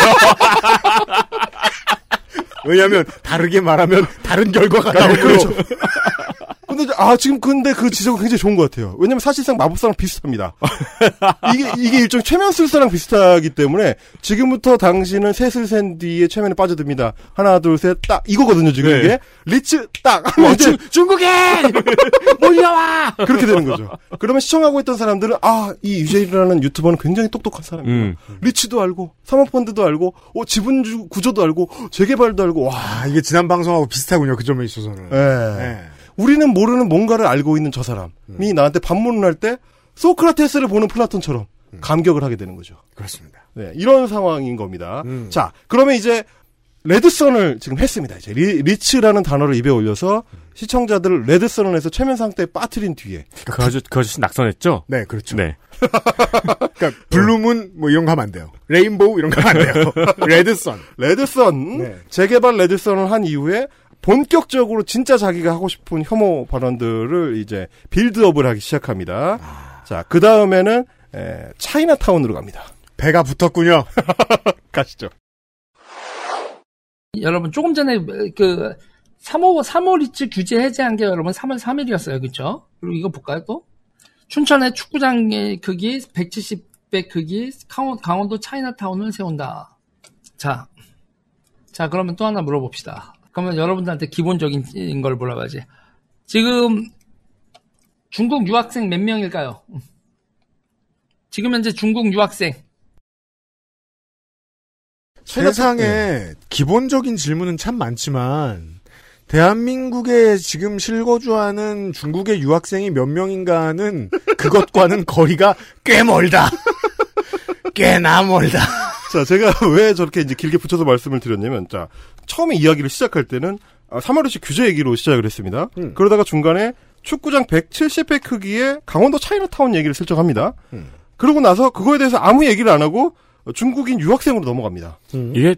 왜냐하면 다르게 말하면 다른 결과가 네, 나오고 그렇죠. 근데 아 지금 근데 그 지적은 굉장히 좋은 것 같아요. 왜냐면 사실상 마법사랑 비슷합니다. 이게 이게 일종 최면술사랑 비슷하기 때문에 지금부터 당신은 셋을 센 뒤에 최면에 빠져듭니다. 하나 둘 셋 딱 이거거든요 지금 네. 이게 리츠 딱 하면 이제 중, 중국인! 몰려와! 그렇게 되는 거죠. 그러면 시청하고 있던 사람들은 아 이 유재일이라는 유튜버는 굉장히 똑똑한 사람이다. 음. 리츠도 알고 사모펀드도 알고 어, 지분 주- 구조도 알고 재개발도 알고 와 아, 이게 지난 방송하고 비슷하군요. 그 점에 있어서는. 예. 네. 우리는 모르는 뭔가를 알고 있는 저 사람이 음. 나한테 반문을 할 때 소크라테스를 보는 플라톤처럼 감격을 하게 되는 거죠. 음. 그렇습니다. 네, 이런 상황인 겁니다. 음. 자, 그러면 이제 red sun을 지금 했습니다. 이제 리, 츠라는 단어를 입에 올려서 시청자들을 red sun을 해서 최면 상태에 빠뜨린 뒤에 그 아저씨, 그 아저씨 낙선했죠? 네, 그렇죠. 네. 그러니까 blue moon 뭐 이런 거 하면 안 돼요. rainbow 이런 거 하면 안 돼요. red sun. red sun 네. 재개발 red sun을 한 이후에 본격적으로 진짜 자기가 하고 싶은 혐오 발언들을 이제 build-up을 하기 시작합니다. 아. 자, 그 다음에는 차이나타운으로 갑니다. 배가 붙었군요. 가시죠. 여러분 조금 전에 그 3호 3호 리츠 규제 해제한 게 여러분 3월 3일이었어요. 그렇죠? 그리고 이거 볼까요 또? 춘천의 축구장의 크기 170배 크기 강원, 강원도 차이나타운을 세운다. 자. 자, 그러면 또 하나 물어봅시다. 그러면 여러분들한테 기본적인 걸 물어봐야지. 지금 중국 유학생 몇 명일까요? 지금 현재 중국 유학생 세상에 기본적인 질문은 참 많지만 대한민국에 지금 실거주하는 중국의 유학생이 몇 명인가는 그것과는 거리가 꽤 멀다. 꽤나 멀다. 자, 제가 왜 저렇게 이제 길게 붙여서 말씀을 드렸냐면, 자, 처음에 이야기를 시작할 때는, 아, 3월시 규제 얘기로 시작을 했습니다. 음. 그러다가 중간에 축구장 170배 크기의 강원도 차이나타운 얘기를 슬쩍 합니다. 그러고 나서 그거에 대해서 아무 얘기를 안 하고 중국인 유학생으로 넘어갑니다. 이게,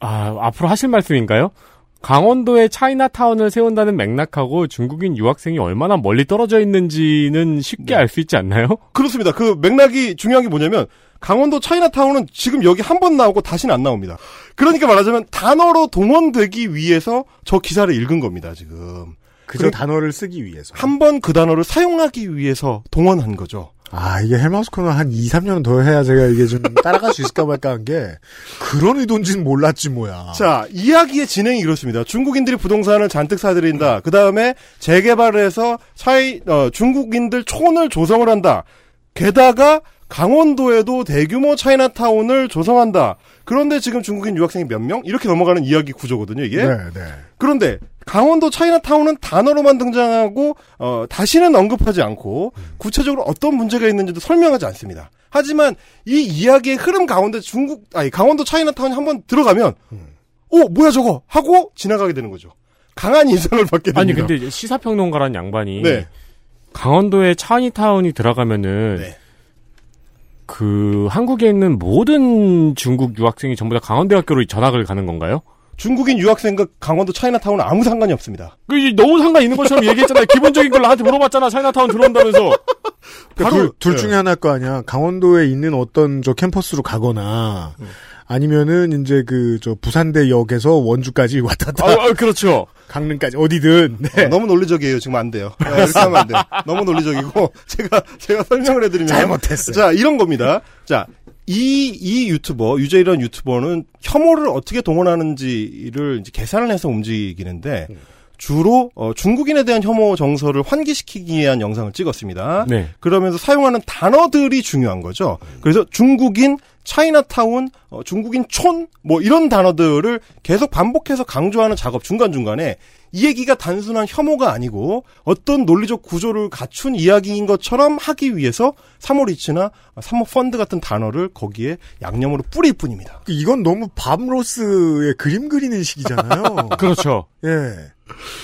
아, 앞으로 하실 말씀인가요? 강원도에 차이나타운을 세운다는 맥락하고 중국인 유학생이 얼마나 멀리 떨어져 있는지는 쉽게 알 수 있지 않나요? 그렇습니다. 그 맥락이 중요한 게 뭐냐면 강원도 차이나타운은 지금 여기 한 번 나오고 다시는 안 나옵니다. 그러니까 말하자면 단어로 동원되기 위해서 저 기사를 읽은 겁니다, 지금. 그저 단어를 쓰기 위해서. 한 번 그 단어를 사용하기 위해서 동원한 거죠. 아, 이게 헬마우스 코너 한 2, 3년 더 해야 제가 이게 좀 따라갈 수 있을까 말까 한 게, 그런 의도인지는 몰랐지, 뭐야. 자, 이야기의 진행이 이렇습니다. 중국인들이 부동산을 잔뜩 사들인다. 그 다음에 재개발을 해서 차이, 어, 중국인들 촌을 조성을 한다. 게다가 강원도에도 대규모 차이나타운을 조성한다. 그런데 지금 중국인 유학생이 몇 명? 이렇게 넘어가는 이야기 구조거든요, 이게. 네, 네. 그런데 강원도 차이나타운은 단어로만 등장하고 어, 다시는 언급하지 않고 구체적으로 어떤 문제가 있는지도 설명하지 않습니다. 하지만 이 이야기의 흐름 가운데 중국 아니 강원도 차이나타운이 한번 들어가면 오 뭐야 저거 하고 지나가게 되는 거죠. 강한 인상을 받게 됩니다. 아니, 근데 시사평론가란 양반이 네. 강원도에 차이나타운이 들어가면은 그 한국에 있는 모든 중국 유학생이 전부 다 강원대학교로 전학을 가는 건가요? 중국인 유학생과 강원도 차이나타운은 아무 상관이 없습니다. 그 이제 너무 상관 있는 것처럼 얘기했잖아요. 기본적인 걸 나한테 물어봤잖아. 차이나타운 들어온다면서. 그러니까 바로- 둘, 둘 네. 중에 하나일 거 아니야. 강원도에 있는 어떤 저 캠퍼스로 가거나, 아니면은 이제 그 저 부산대역에서 원주까지 왔다 갔다. 아, 아, 그렇죠. 강릉까지 어디든. 네. 어, 너무 논리적이에요. 지금 안 돼요. 네, 이렇게 하면 안 돼요. 너무 논리적이고 제가 제가 설명을 해드리면 잘못했어요. 자 이런 겁니다. 자. 이, 이 유튜버, 유재이라는 유튜버는 혐오를 어떻게 동원하는지를 이제 계산을 해서 움직이는데, 주로, 어, 중국인에 대한 혐오 정서를 환기시키기 위한 영상을 찍었습니다. 네. 그러면서 사용하는 단어들이 중요한 거죠. 그래서 중국인, 차이나타운, 어, 중국인 촌, 뭐 이런 단어들을 계속 반복해서 강조하는 작업 중간중간에 이 얘기가 단순한 혐오가 아니고 어떤 논리적 구조를 갖춘 이야기인 것처럼 하기 위해서 사모리치나 사모펀드 같은 단어를 거기에 양념으로 뿌릴 뿐입니다. 이건 너무 밤로스의 그림 그리는 식이잖아요. 그렇죠. 예.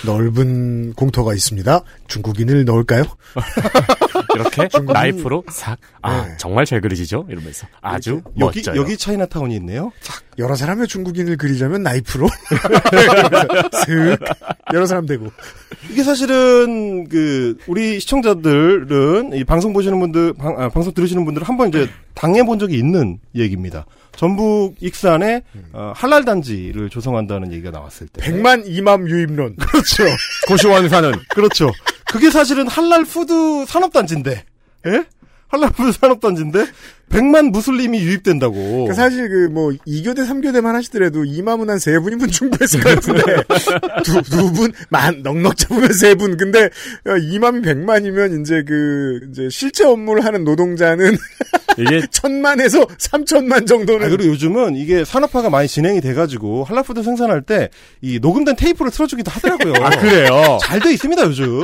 넓은 공터가 있습니다. 중국인을 넣을까요? 이렇게 중국인- 나이프로 싹. 아 네. 정말 잘 그리시죠? 이러면서 아주 여기 멋져요. 여기 차이나타운이 있네요. 여러 사람의 중국인을 그리자면 나이프로 슥 여러 사람 되고 이게 사실은 그 우리 시청자들은 이 방송 보시는 분들 방, 아, 방송 들으시는 분들은 한번 이제 당해 본 적이 있는 얘기입니다. 전북 익산에 어, 할랄 단지를 조성한다는 얘기가 나왔을 때 백만 이맘 유입론 그렇죠. 고시원사는 그렇죠. 그게 사실은 할랄 푸드 산업 단지인데. 예? 할랄 푸드 산업 단지인데 100만 무슬림이 유입된다고. 그러니까 사실 그 뭐 2교대 3교대만 하시더라도 이맘은 한세 분이면 충분했을 것 같은데 두두분만 넉넉 잡으면 세 분. 근데 어, 이맘이 100만이면 이제 그 이제 실제 업무를 하는 노동자는 이게 천만에서 3천만 정도는 아, 그리고 요즘은 이게 산업화가 많이 진행이 돼가지고 할랄푸드 생산할 때 이 녹음된 테이프를 틀어주기도 하더라고요. 아 그래요. 잘 돼 있습니다 요즘.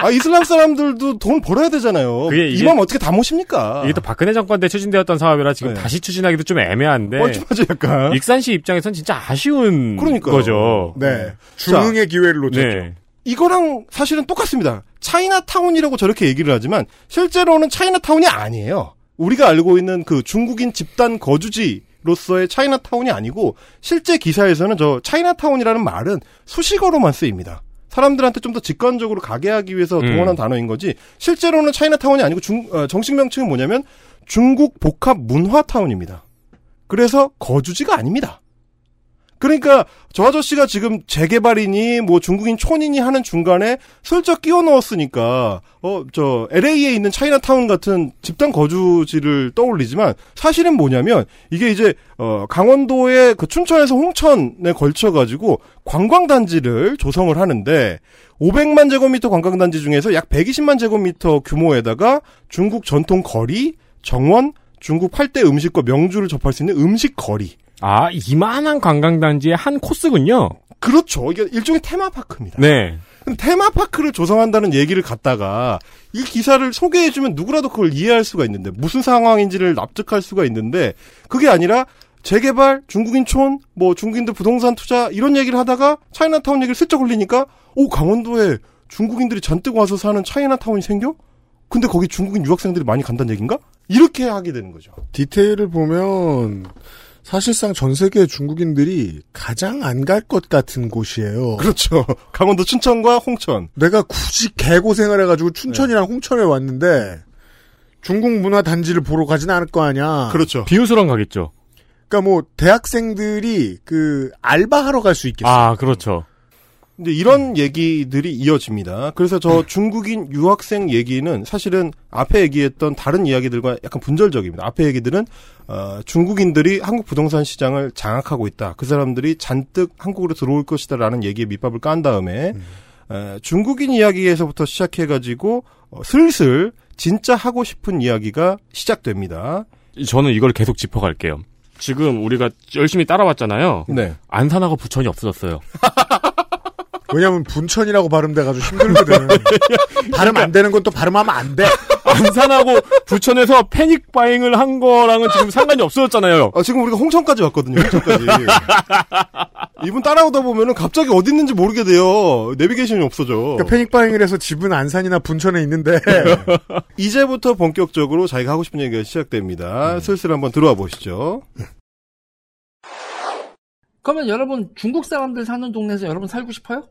아 이슬람 사람들도 돈 벌어야 되잖아요. 그게 이게- 이맘 어떻게 다 모십니까? 이게 또 박근혜 정권 때 추진되었던 사업이라 지금 네. 다시 추진하기도 좀 애매한데 뻘쭘하죠 약간. 익산시 입장에선 진짜 아쉬운 그러니까요. 거죠. 네 중흥의 기회를 놓쳤죠. 네. 이거랑 사실은 똑같습니다. 차이나타운이라고 저렇게 얘기를 하지만 실제로는 차이나타운이 아니에요. 우리가 알고 있는 그 중국인 집단 거주지로서의 차이나타운이 아니고 실제 기사에서는 저 차이나타운이라는 말은 수식어로만 쓰입니다. 사람들한테 좀 더 직관적으로 가게 하기 위해서 음. 동원한 단어인 거지 실제로는 차이나타운이 아니고 중, 어, 정식 명칭은 뭐냐면 중국 복합 문화타운입니다. 그래서 거주지가 아닙니다. 그러니까 저 아저씨가 지금 재개발이니 뭐 중국인 촌이니 하는 중간에 슬쩍 끼워 넣었으니까 어 저 LA에 있는 차이나타운 같은 집단 거주지를 떠올리지만 사실은 뭐냐면 이게 이제 어 강원도의 그 춘천에서 홍천에 걸쳐 가지고 관광 단지를 조성을 하는데 500만 제곱미터 관광 단지 중에서 약 120만 제곱미터 규모에다가 중국 전통 거리, 정원, 중국 8대 음식과 명주를 접할 수 있는 음식 거리 아 이만한 관광단지의 한 코스군요. 그렇죠. 이게 일종의 테마파크입니다. 네. 테마파크를 조성한다는 얘기를 갖다가 이 기사를 소개해주면 누구라도 그걸 이해할 수가 있는데 무슨 상황인지를 납득할 수가 있는데 그게 아니라 재개발, 중국인 촌, 뭐 중국인들 부동산 투자 이런 얘기를 하다가 차이나타운 얘기를 슬쩍 올리니까 오 강원도에 중국인들이 잔뜩 와서 사는 차이나타운이 생겨? 근데 거기 중국인 유학생들이 많이 간다는 얘기인가? 이렇게 하게 되는 거죠. 디테일을 보면 사실상 전 세계 중국인들이 가장 안 갈 것 같은 곳이에요. 그렇죠. 강원도 춘천과 홍천. 내가 굳이 개고생을 해가지고 춘천이랑 홍천에 왔는데 중국 문화 단지를 보러 가진 않을 거 아니야. 그렇죠. 비우스랑 가겠죠. 그러니까 뭐 대학생들이 그 알바하러 갈 수 있겠어요. 아 그렇죠. 이제 이런 얘기들이 이어집니다. 그래서 저 중국인 유학생 얘기는 사실은 앞에 얘기했던 다른 이야기들과 약간 분절적입니다. 앞에 얘기들은 어, 중국인들이 한국 부동산 시장을 장악하고 있다. 그 사람들이 잔뜩 한국으로 들어올 것이다라는 얘기에 밑밥을 깐 다음에 어, 중국인 이야기에서부터 시작해가지고 어, 슬슬 진짜 하고 싶은 이야기가 시작됩니다. 저는 이걸 계속 짚어갈게요. 지금 우리가 열심히 따라왔잖아요. 네. 안산하고 부천이 없어졌어요. 왜냐면 분천이라고 발음돼가지고 힘들거든. 발음 안 되는 건 또 발음하면 안 돼. 안산하고 부천에서 패닉 바잉을 한 거랑은 지금 상관이 없어졌잖아요. 아, 지금 우리가 홍천까지 왔거든요. 홍천까지. 이분 따라오다 보면은 갑자기 어디 있는지 모르게 돼요. 내비게이션이 없어져. 그러니까 패닉 바잉을 해서 집은 안산이나 분천에 있는데 이제부터 본격적으로 자기가 하고 싶은 얘기가 시작됩니다. 슬슬 한번 들어와 보시죠. 그러면 여러분 중국 사람들 사는 동네에서 여러분 살고 싶어요?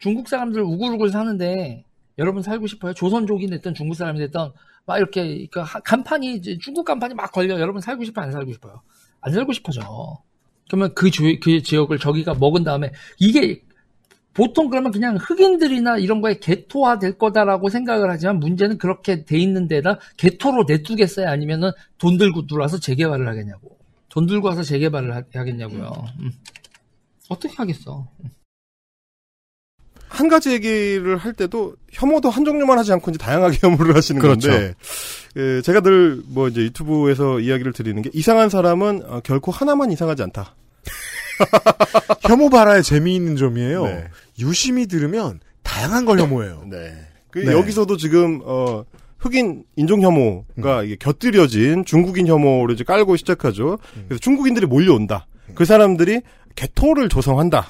중국 사람들 우글우글 사는데 여러분 살고 싶어요? 조선족이 됐든 중국 사람이 됐든 막 이렇게 그 하- 간판이 중국 간판이 막 걸려 여러분 살고 싶어요? 안 살고 싶어요? 안 살고 싶어져. 그러면 그, 주, 그 지역을 저기가 먹은 다음에 이게 보통 그러면 그냥 흑인들이나 이런 거에 개토화 될 거다라고 생각을 하지만 문제는 그렇게 돼 있는 데다 개토로 내두겠어요? 아니면은 돈 들고 들어와서 재개발을 하겠냐고. 돈 들고 와서 재개발을 하, 하겠냐고요. 음. 어떻게 하겠어? 한 가지 얘기를 할 때도 혐오도 한 종류만 하지 않고 이제 다양하게 혐오를 하시는 그렇죠. 건데 예, 제가 늘 뭐 이제 유튜브에서 이야기를 드리는 게 이상한 사람은 어, 결코 하나만 이상하지 않다. 혐오 발화의 재미있는 점이에요. 네. 유심히 들으면 다양한 걸 혐오해요. 네. 그 네. 여기서도 지금 어 흑인 인종 음. 혐오가 이게 곁들여진 중국인 혐오를 이제 깔고 시작하죠. 음. 그래서 중국인들이 몰려온다. 그 사람들이 개토를 조성한다.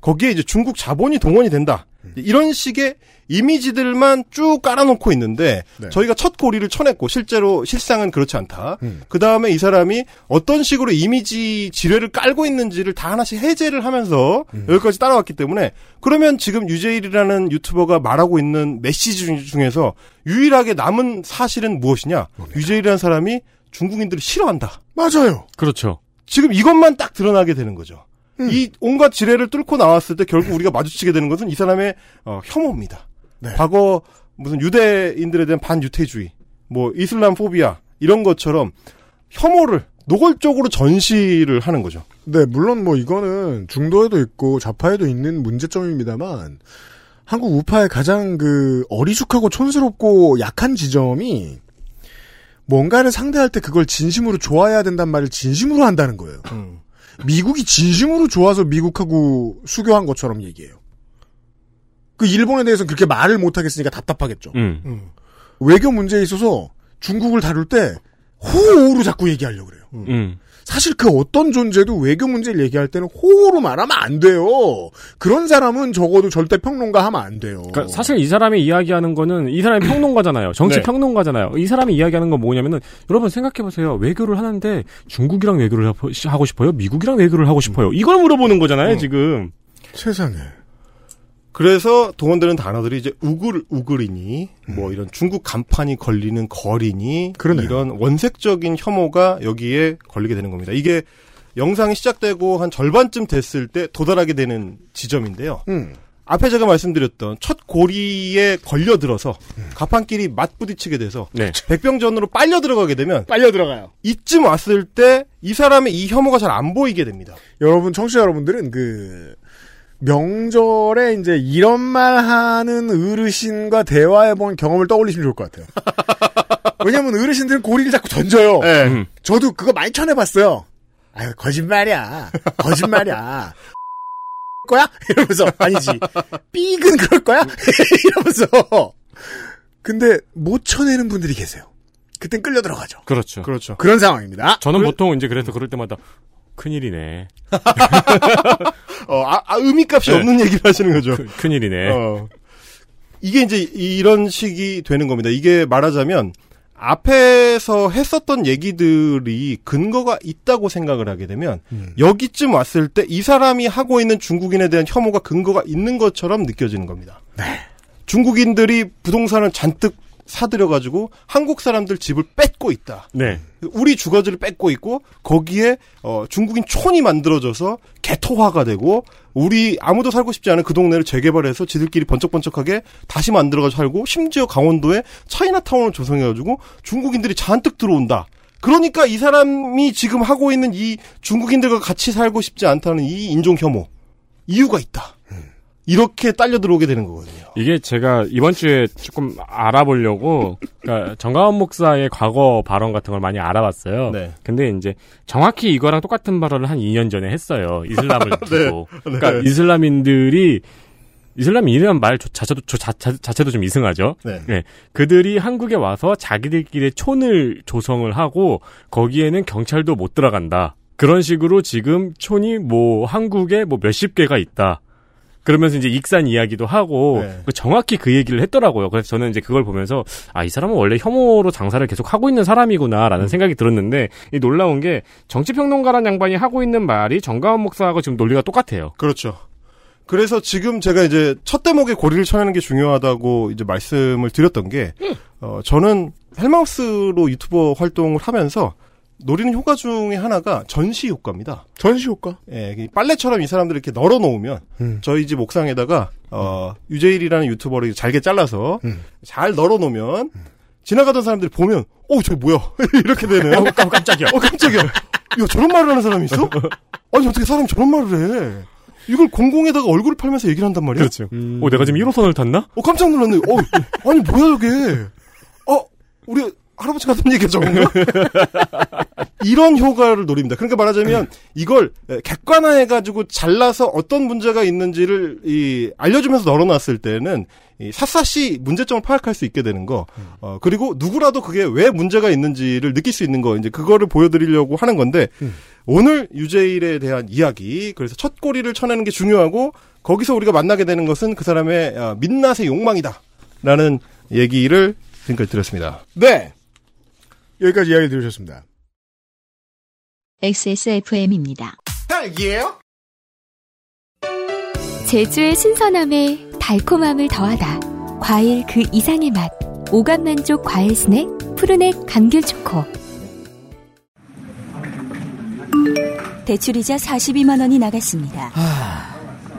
거기에 이제 중국 자본이 동원이 된다. 이런 식의 이미지들만 쭉 깔아놓고 있는데 네. 저희가 첫 고리를 쳐냈고 실제로 실상은 그렇지 않다. 그 다음에 이 사람이 어떤 식으로 이미지 지뢰를 깔고 있는지를 다 하나씩 해제를 하면서 여기까지 따라왔기 때문에 그러면 지금 유재일이라는 유튜버가 말하고 있는 메시지 중- 중에서 유일하게 남은 사실은 무엇이냐? 유재일이라는 사람이 중국인들을 싫어한다. 맞아요. 그렇죠. 지금 이것만 딱 드러나게 되는 거죠. 이 온갖 지뢰를 뚫고 나왔을 때 결국 우리가 마주치게 되는 것은 이 사람의 어, 혐오입니다. 과거 무슨 유대인들에 대한 반유태주의, 뭐 이슬람 포비아 이런 것처럼 혐오를 노골적으로 전시를 하는 거죠. 네, 물론 뭐 이거는 중도에도 있고 좌파에도 있는 문제점입니다만 한국 우파의 가장 그 어리숙하고 촌스럽고 약한 지점이 뭔가를 상대할 때 그걸 진심으로 좋아해야 된단 말을 진심으로 한다는 거예요. 미국이 진심으로 좋아서 미국하고 수교한 것처럼 얘기해요. 그 일본에 대해서는 그렇게 말을 못 하겠으니까 답답하겠죠. 음. 외교 문제에 있어서 중국을 다룰 때 호호로 자꾸 얘기하려고 그래요. 음. 사실 그 어떤 존재도 외교 문제를 얘기할 때는 호호로 말하면 안 돼요. 그런 사람은 적어도 절대 평론가 하면 안 돼요. 그러니까 사실 이 사람이 이야기하는 거는 이 사람이 평론가잖아요. 정치 네. 평론가잖아요. 이 사람이 이야기하는 건 뭐냐면은 여러분 생각해 보세요. 외교를 하는데 중국이랑 외교를 하고 싶- 싶어요? 미국이랑 외교를 하고 싶어요? 이걸 물어보는 거잖아요, 지금. 세상에. 그래서 동원되는 단어들이 이제 우글 우글이니 뭐 이런 중국 간판이 걸리는 거리니 이런 원색적인 혐오가 여기에 걸리게 되는 겁니다. 이게 영상이 시작되고 한 절반쯤 됐을 때 도달하게 되는 지점인데요. 음. 앞에 제가 말씀드렸던 첫 고리에 걸려들어서 가판끼리 맞부딪히게 돼서 네. 백병전으로 빨려 들어가게 되면 빨려 들어가요. 이쯤 왔을 때 이 사람의 이 혐오가 잘 안 보이게 됩니다. 여러분 청취자 여러분들은 그 명절에 이제 이런 말 하는 어르신과 대화해 본 경험을 떠올리시면 좋을 것 같아요. 왜냐면 어르신들은 고리를 자꾸 던져요. 음. 저도 그거 많이 쳐내봤어요. 아유 거짓말이야. 거짓말이야. 거야? 이러면서 아니지. 삐근 그럴 거야? 이러면서 근데 못 쳐내는 분들이 계세요. 그땐 끌려 들어가죠. 그렇죠. 그렇죠. 그런 상황입니다. 저는 그래- 보통 이제 그래서 그럴 때마다 큰일이네. 어, 아, 아, 의미값이 네. 없는 얘기를 하시는 거죠. 큰일이네. 어. 이게 이제 이런 식이 되는 겁니다. 이게 말하자면 앞에서 했었던 얘기들이 근거가 있다고 생각을 하게 되면 여기쯤 왔을 때 이 사람이 하고 있는 중국인에 대한 혐오가 근거가 있는 것처럼 느껴지는 겁니다. 중국인들이 부동산을 잔뜩 사들여가지고 한국 사람들 집을 뺏고 있다. 네. 우리 주거지를 뺏고 있고 거기에 어, 중국인 촌이 만들어져서 개토화가 되고 우리 아무도 살고 싶지 않은 그 동네를 재개발해서 지들끼리 번쩍번쩍하게 다시 만들어가 살고 심지어 강원도에 차이나타운을 조성해가지고 중국인들이 잔뜩 들어온다. 그러니까 이 사람이 지금 하고 있는 이 중국인들과 같이 살고 싶지 않다는 이 인종 혐오 이유가 있다. 이렇게 딸려 들어오게 되는 거거든요. 이게 제가 이번 주에 조금 알아보려고 그러니까 정가원 목사의 과거 발언 같은 걸 많이 알아봤어요. 네. 근데 이제 정확히 이거랑 똑같은 발언을 한 2년 전에 했어요. 이슬람을 두고. 네. 그러니까 네. 이슬람인들이 이슬람인이라는 말 조- 자체도 조- 자, 자, 자체 도 좀 이상하죠. 네. 그들이 한국에 와서 자기들끼리 촌을 조성을 하고 거기에는 경찰도 못 들어간다. 그런 식으로 지금 촌이 뭐 한국에 뭐 몇십 개가 있다. 그러면서 이제 익산 이야기도 하고 네. 그 정확히 그 얘기를 했더라고요. 그래서 저는 이제 그걸 보면서 아 이 사람은 원래 혐오로 장사를 계속 하고 있는 사람이구나라는 생각이 들었는데 이 놀라운 게 정치평론가란 양반이 하고 있는 말이 정가원 목사하고 지금 논리가 똑같아요. 그렇죠. 그래서 지금 제가 이제 첫 대목에 고리를 쳐내는 게 중요하다고 이제 말씀을 드렸던 게, 어, 저는 헬마우스로 유튜버 활동을 하면서 노리는 효과 중에 하나가 전시 효과입니다. 전시 효과? 예, 이 빨래처럼 이 사람들을 이렇게 널어 놓으면 저희 집 옥상에다가 어, 유재일이라는 유튜버를 잘게 잘라서 잘 널어 놓으면 지나가던 사람들이 보면 어, 저 뭐야? 이렇게 되는. 어, 깜- 깜짝이야. 어, 깜짝이야. 야, 저런 말을 하는 사람이 있어? 아니, 어떻게 사람이 저런 말을 해? 이걸 공공에다가 얼굴을 팔면서 얘기를 한단 말이야? 그렇죠. 어, 내가 지금 1호선을 탔나? 어, 깜짝 놀랐네. 어, 아니, 뭐야, 이게. 어, 우리 할아버지가 하던 얘기가 저건가? 이런 효과를 노립니다. 그러니까 말하자면 이걸 객관화해가지고 잘라서 어떤 문제가 있는지를 이 알려주면서 널어놨을 때는 이 샅샅이 문제점을 파악할 수 있게 되는 거. 어, 그리고 누구라도 그게 왜 문제가 있는지를 느낄 수 있는 거. 이제 그거를 보여드리려고 하는 건데 오늘 유재일에 대한 이야기, 그래서 첫 꼬리를 쳐내는 게 중요하고, 거기서 우리가 만나게 되는 것은 그 사람의 어, 민낯의 욕망이다. 라는 얘기를 지금까지 드렸습니다. 네. 여기까지 이야기 들으셨습니다. XSFM입니다. 헬기예요? 제주의 신선함에 달콤함을 더하다. 과일 그 이상의 맛. 오감 만족 과일 스낵 푸르넥 감귤 초코. 대출이자 42만 원이 나갔습니다.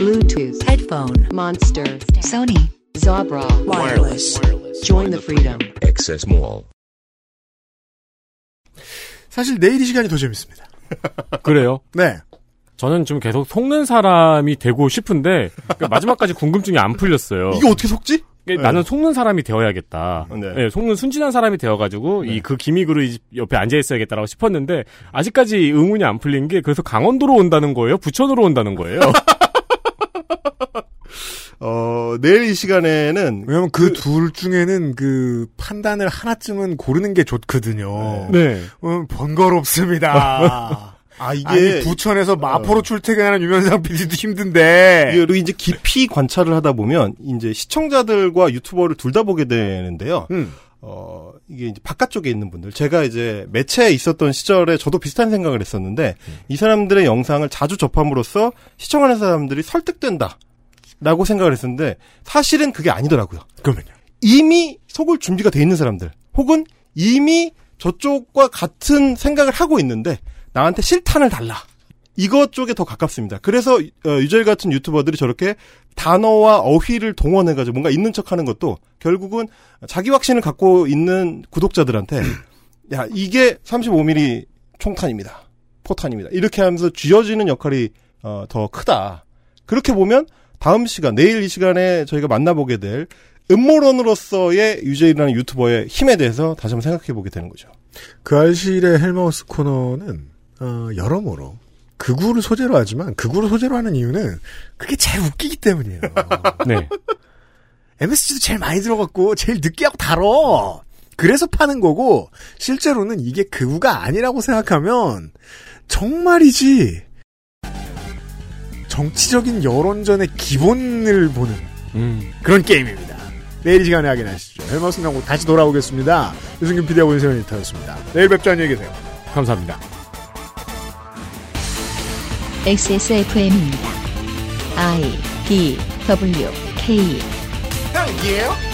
Bluetooth, headphone, Monster, Sony, Zabra, wireless. Join the freedom. Access Mall. 사실 내일 이 시간이 더 재밌습니다. 그래요? 네. 저는 좀 계속 속는 사람이 되고 싶은데 그러니까 마지막까지 궁금증이 안 풀렸어요. 이게 어떻게 속지? 그러니까 나는 속는 사람이 되어야겠다. 네. 네, 속는 순진한 사람이 되어가지고 이 그 기믹으로 이 옆에 앉아 있어야겠다라고 싶었는데 아직까지 의문이 안 풀린 게 그래서 강원도로 온다는 거예요, 부천으로 온다는 거예요. 어, 내일 이 시간에는. 왜냐면 그 둘 중에는 그 판단을 하나쯤은 고르는 게 좋거든요. 네. 음, 번거롭습니다. 아, 이게. 아니, 부천에서 마포로 출퇴근하는 유면상 PD도 힘든데. 이거 이제 깊이 관찰을 하다 보면, 이제 시청자들과 유튜버를 둘 다 보게 되는데요. 음. 어, 이게 이제 바깥쪽에 있는 분들. 제가 이제 매체에 있었던 시절에 저도 비슷한 생각을 했었는데, 이 사람들의 영상을 자주 접함으로써 시청하는 사람들이 설득된다. 라고 생각을 했었는데, 사실은 그게 아니더라고요. 그러면요. 이미 속을 준비가 돼 있는 사람들, 혹은 이미 저쪽과 같은 생각을 하고 있는데, 나한테 실탄을 달라. 이것 쪽에 더 가깝습니다. 그래서 어, 유젤 같은 유튜버들이 저렇게 단어와 어휘를 동원해가지고 뭔가 있는 척하는 것도 결국은 자기 확신을 갖고 있는 구독자들한테 야 이게 35mm 총탄입니다, 포탄입니다. 이렇게 하면서 쥐어지는 역할이 어, 더 크다. 그렇게 보면 다음 시간 내일 이 시간에 저희가 만나보게 될 음모론으로서의 유재이라는 유튜버의 힘에 대해서 다시 한번 생각해 보게 되는 거죠. 그 알실의 헬마우스 코너는 어, 여러모로 극우를 소재로 하지만 극우를 소재로 하는 이유는 그게 제일 웃기기 때문이에요. 네. MSG도 제일 많이 들어갔고 제일 늦게 하고 달어. 그래서 파는 거고 실제로는 이게 극우가 아니라고 생각하면 정말이지 정치적인 여론전의 기본을 보는 음. 그런 게임입니다. 내일 이 시간에 확인하시죠. 헬마우스 명곡 다시 돌아오겠습니다. 유승균 PD하고 윤세현 리터였습니다. 내일 뵙죠. 안녕히 계세요. 감사합니다. XSFM입니다. I D W K 헬기예요?